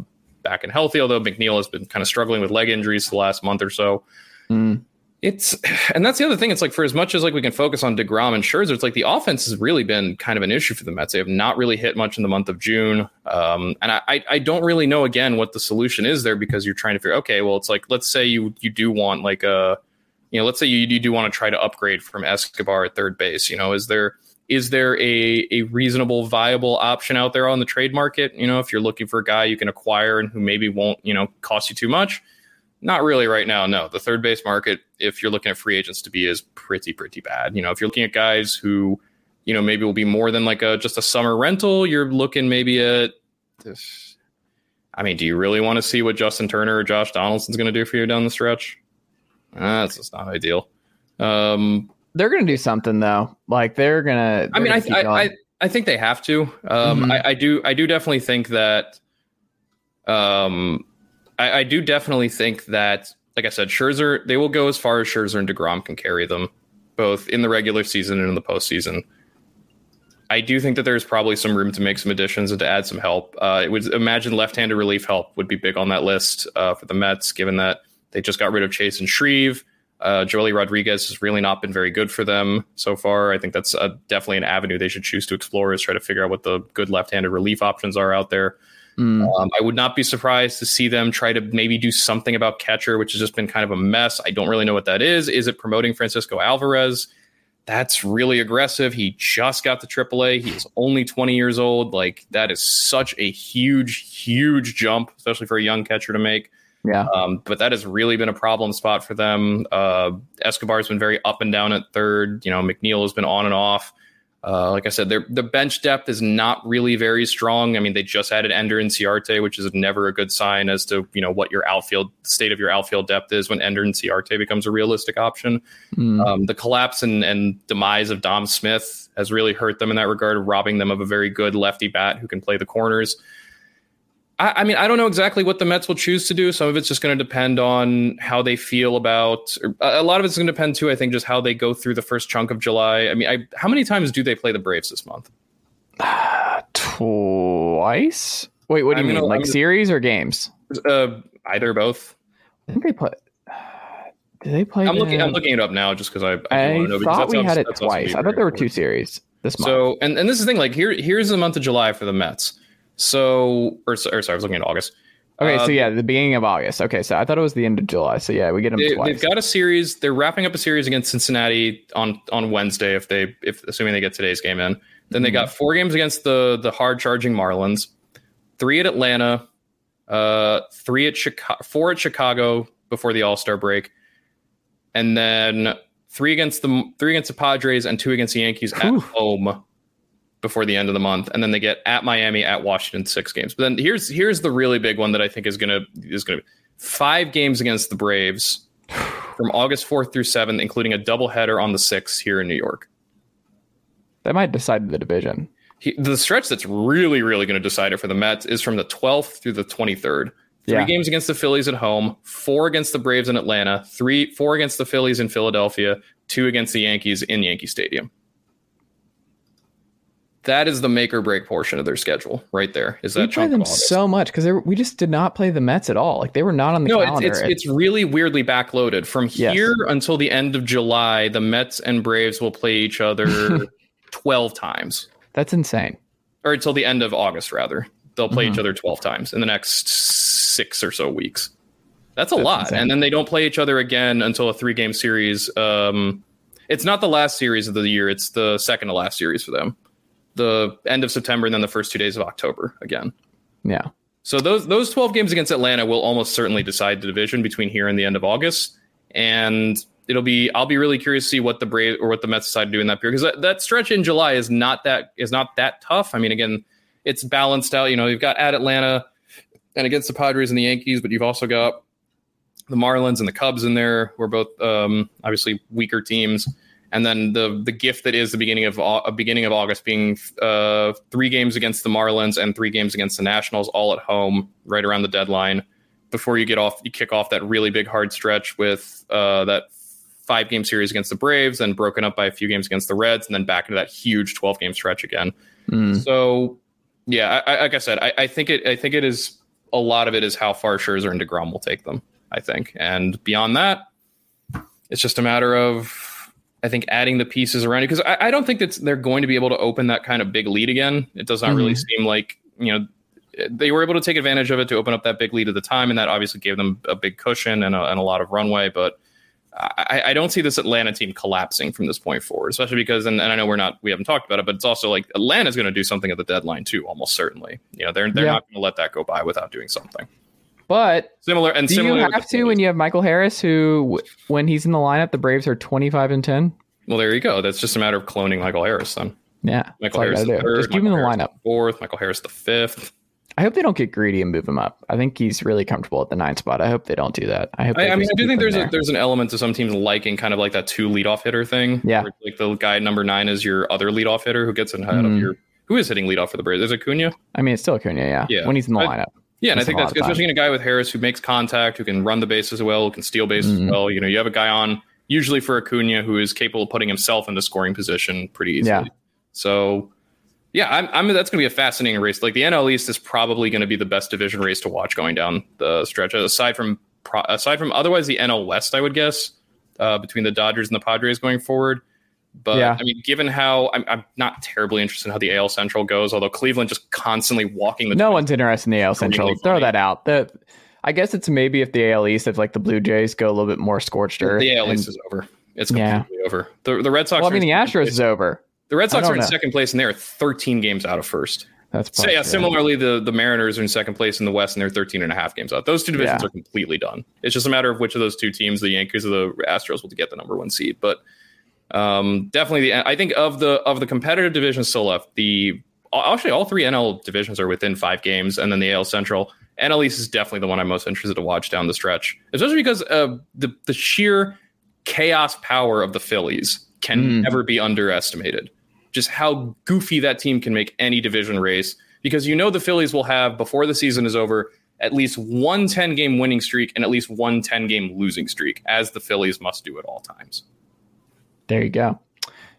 back and healthy. Although McNeil has been kind of struggling with leg injuries the last month or so. Mm. It's and that's the other thing. It's like for as much as like we can focus on deGrom and Scherzer, it's like the offense has really been kind of an issue for the Mets. They have not really hit much in the month of June, um, and I I don't really know again what the solution is there because you're trying to figure. Okay, well, it's like let's say you you do want like a you know let's say you, you do want to try to upgrade from Escobar at third base. You know, is there is there a, a reasonable viable option out there on the trade market? You know if you're looking for a guy you can acquire and who maybe won't you know cost you too much? Not really right now no. The third base market if you're looking at free agents to be is pretty pretty bad. You know if you're looking at guys who you know maybe will be more than like a just a summer rental you're looking maybe at this i mean do you really want to see what justin turner or josh donaldson's going to do for you down the stretch? That's just not ideal. Um they're gonna do something though. Like they're gonna. They're I mean, I, I, I I think they have to. Um, mm-hmm. I, I, do I do definitely think that. Um, I, I, do definitely think that, like I said, Scherzer they will go as far as Scherzer and deGrom can carry them, both in the regular season and in the postseason. I do think that there's probably some room to make some additions and to add some help. Uh, it would imagine left-handed relief help would be big on that list uh, for the Mets, given that they just got rid of Chasen Shreve. Uh, Joely Rodriguez has really not been very good for them so far. I think that's a, definitely an avenue they should choose to explore is try to figure out what the good left-handed relief options are out there. Mm. Um, I would not be surprised to see them try to maybe do something about catcher, which has just been kind of a mess. I don't really know what that is. Is it promoting Francisco Alvarez? That's really aggressive. He just got to AAA. He's only 20 years old. Like that is such a huge, huge jump, especially for a young catcher to make. Yeah. Um, but that has really been a problem spot for them. Uh, Escobar's been very up and down at third. You know, McNeil has been on and off. Uh, like I said, the bench depth is not really very strong. I mean, they just added Ender Inciarte, which is never a good sign as to you know what your outfield state of your outfield depth is when Ender Inciarte becomes a realistic option. Mm. Um, the collapse and, and demise of Dom Smith has really hurt them in that regard, robbing them of a very good lefty bat who can play the corners. I, I, mean, I don't know exactly what the Mets will choose to do. Some of it's just going to depend on how they feel about. A lot of it's going to depend too. I think just how they go through the first chunk of July. I mean, I, how many times do they play the Braves this month? Twice. Wait, what do you mean? like series or games? Uh, either both. I think they play. Do they play? I'm looking. I'm looking it up now just because I. I, I thought we had it twice. I thought there were two series this month. So, and, and this is the thing. Like here, here's the month of July for the Mets. So, or, or sorry, I was looking at August. Okay, uh, so yeah, the beginning of August. Okay, so I thought it was the end of July. So yeah, we get them they, twice. They've got a series. They're wrapping up a series against Cincinnati on on Wednesday. If they, if assuming they get today's game in, then mm-hmm. they got four games against the the hard charging Marlins, three at Atlanta, uh, three at Chicago, four at Chicago before the All Star break, and then three against the three against the Padres and two against the Yankees Whew. at home before the end of the month, and then they get at Miami, at Washington, six games. But then here's here's the really big one that I think is gonna is gonna be five games against the Braves from August fourth through seventh, including a doubleheader on the sixth here in New York. That might decide the division. He, the stretch that's really really going to decide it for the Mets is from the twelfth through the twenty third. Three yeah. games against the Phillies at home, four against the Braves in Atlanta, three four against the Phillies in Philadelphia, two against the Yankees in Yankee Stadium that is the make or break portion of their schedule right there. Is that we play them so much because we just did not play the Mets at all. Like they were not on the no, calendar. It's, it's, it's really weirdly backloaded. From yes. here until the end of July, the Mets and Braves will play each other twelve times. That's insane. Or until the end of August, rather. They'll play mm-hmm. each other twelve times in the next six or so weeks. That's a That's lot. Insane. And then they don't play each other again until a three game series. Um, it's not the last series of the year. It's the second to last series for them the end of September and then the first two days of October again. Yeah. So those those 12 games against Atlanta will almost certainly decide the division between here and the end of August. And it'll be I'll be really curious to see what the Brave or what the Mets decide to do in that period because that, that stretch in July is not that is not that tough. I mean, again, it's balanced out. You know, you've got at Atlanta and against the Padres and the Yankees, but you've also got the Marlins and the Cubs in there. We're both um, obviously weaker teams and then the the gift that is the beginning of a beginning of August being uh, three games against the Marlins and three games against the Nationals, all at home, right around the deadline. Before you get off, you kick off that really big hard stretch with uh, that five game series against the Braves, and broken up by a few games against the Reds, and then back into that huge twelve game stretch again. Mm. So, yeah, I, I, like I said, I, I think it. I think it is a lot of it is how far Scherzer and deGrom will take them. I think, and beyond that, it's just a matter of I think adding the pieces around it because I, I, don't think that they're going to be able to open that kind of big lead again. It does not mm-hmm. really seem like you know they were able to take advantage of it to open up that big lead at the time, and that obviously gave them a big cushion and a, and a lot of runway. But I, I, don't see this Atlanta team collapsing from this point forward, especially because, and, and I know we're not, we haven't talked about it, but it's also like Atlanta's going to do something at the deadline too, almost certainly. You know, they're they're yeah. not going to let that go by without doing something. But similar and do similar you have to when you have Michael Harris, who when he's in the lineup, the Braves are twenty five and ten. Well, there you go. That's just a matter of cloning Michael Harris then. Yeah, Michael Harris the third, just give him the Harris lineup. The fourth, Michael Harris the fifth. I hope they don't get greedy and move him up. I think he's really comfortable at the nine spot. I hope they don't do that. I hope. I, I mean, I do think there's there. a, there's an element to some teams liking kind of like that two leadoff hitter thing. Yeah, like the guy number nine is your other leadoff hitter who gets ahead mm. of your who is hitting leadoff for the Braves. There's Acuna. I mean, it's still Acuna. Yeah, yeah. When he's in the I, lineup. Yeah, and I think that's good, especially in a guy with Harris who makes contact, who can run the bases well, who can steal bases mm-hmm. well. You know, you have a guy on usually for Acuna who is capable of putting himself in the scoring position pretty easily. Yeah. So, yeah, I'm, I'm that's going to be a fascinating race. Like the NL East is probably going to be the best division race to watch going down the stretch. Aside from aside from otherwise the NL West, I would guess uh, between the Dodgers and the Padres going forward. But yeah. I mean, given how I'm, I'm, not terribly interested in how the AL Central goes, although Cleveland just constantly walking the. No one's interested in the AL Central. Throw that out. The, I guess it's maybe if the AL East, if like the Blue Jays go a little bit more scorched earth. The AL East is over. It's completely yeah. over. The the Red Sox. Well, I mean, the Astros is over. The Red Sox are in know. second place, and they are 13 games out of first. That's so, yeah. Similarly, the the Mariners are in second place in the West, and they're 13 and a half games out. Those two divisions yeah. are completely done. It's just a matter of which of those two teams, the Yankees or the Astros, will get the number one seed. But um, definitely, the I think of the of the competitive divisions still left, the actually all three NL divisions are within five games, and then the AL Central. NL East is definitely the one I'm most interested to watch down the stretch, especially because uh, the the sheer chaos power of the Phillies can mm. never be underestimated. Just how goofy that team can make any division race, because you know the Phillies will have before the season is over at least one 10 game winning streak and at least one 10 game losing streak, as the Phillies must do at all times. There you go.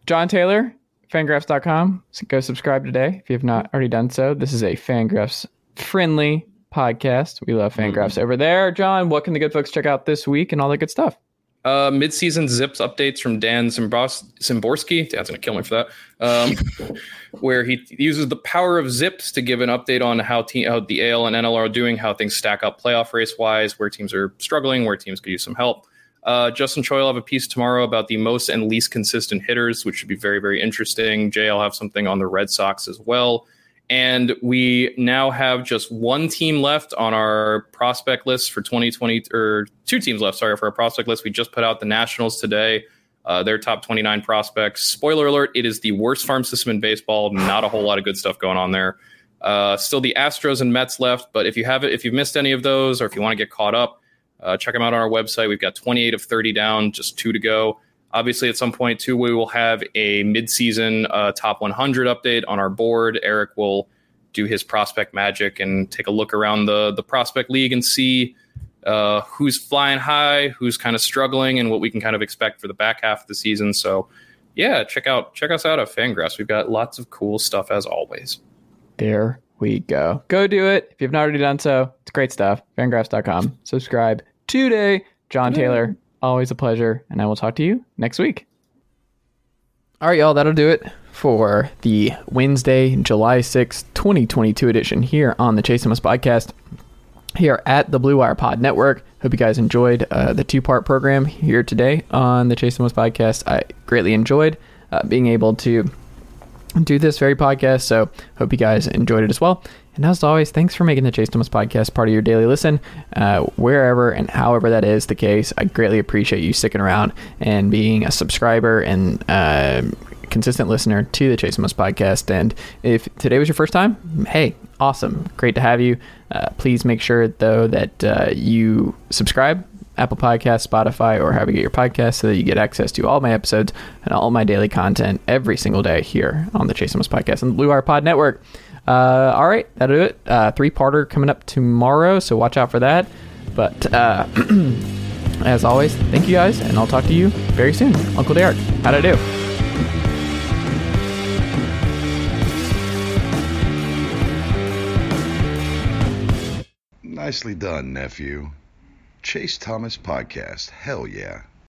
Jon Tayler, fangraphs.com. So go subscribe today if you have not already done so. This is a Fangraphs friendly podcast. We love Fangraphs mm-hmm. over there. Jon, what can the good folks check out this week and all that good stuff? Uh, mid-season ZiPS updates from Dan Zimbos- Szymborski. Dad's gonna kill me for that. Um, where he uses the power of ZiPS to give an update on how, te- how the AL and NL are doing, how things stack up playoff race wise, where teams are struggling, where teams could use some help. Uh, Justin Choi will have a piece tomorrow about the most and least consistent hitters, which should be very, very interesting. Jay, I'll have something on the Red Sox as well. And we now have just one team left on our prospect list for 2020, or two teams left, sorry, for our prospect list. We just put out the Nationals today, uh, their top 29 prospects. Spoiler alert, it is the worst farm system in baseball. Not a whole lot of good stuff going on there. Uh, still the Astros and Mets left, but if you have it, if you've missed any of those, or if you want to get caught up, uh, check them out on our website. We've got 28 of 30 down, just two to go. Obviously, at some point, too, we will have a midseason uh, top 100 update on our board. Eric will do his prospect magic and take a look around the, the prospect league and see uh, who's flying high, who's kind of struggling, and what we can kind of expect for the back half of the season. So, yeah, check out check us out at Fangraphs. We've got lots of cool stuff as always. There we go. Go do it if you've not already done so. It's great stuff. Fangraphs.com. Subscribe today. Jon Tayler, always a pleasure. And I will talk to you next week. All right, y'all, that'll do it for the Wednesday, July 6th, 2022 edition here on the Chase Thomas podcast here at the Blue Wire Pod Network. Hope you guys enjoyed uh, the two part program here today on the Chase Thomas podcast. I greatly enjoyed uh, being able to do this very podcast. So hope you guys enjoyed it as well. And as always, thanks for making the Chase Thomas podcast part of your daily listen, uh, wherever and however that is the case. I greatly appreciate you sticking around and being a subscriber and uh, consistent listener to the Chase Thomas podcast. And if today was your first time, hey, awesome, great to have you. Uh, please make sure though that uh, you subscribe Apple Podcast, Spotify, or however you get your podcast so that you get access to all my episodes and all my daily content every single day here on the Chase Thomas Podcast and the Blue Wire Pod Network. Uh, all right, that'll do it. Uh, three parter coming up tomorrow, so watch out for that. But uh, as always, thank you guys, and I'll talk to you very soon. Uncle Derek, how'd I do? Nicely done, nephew. Chase Thomas Podcast. Hell yeah.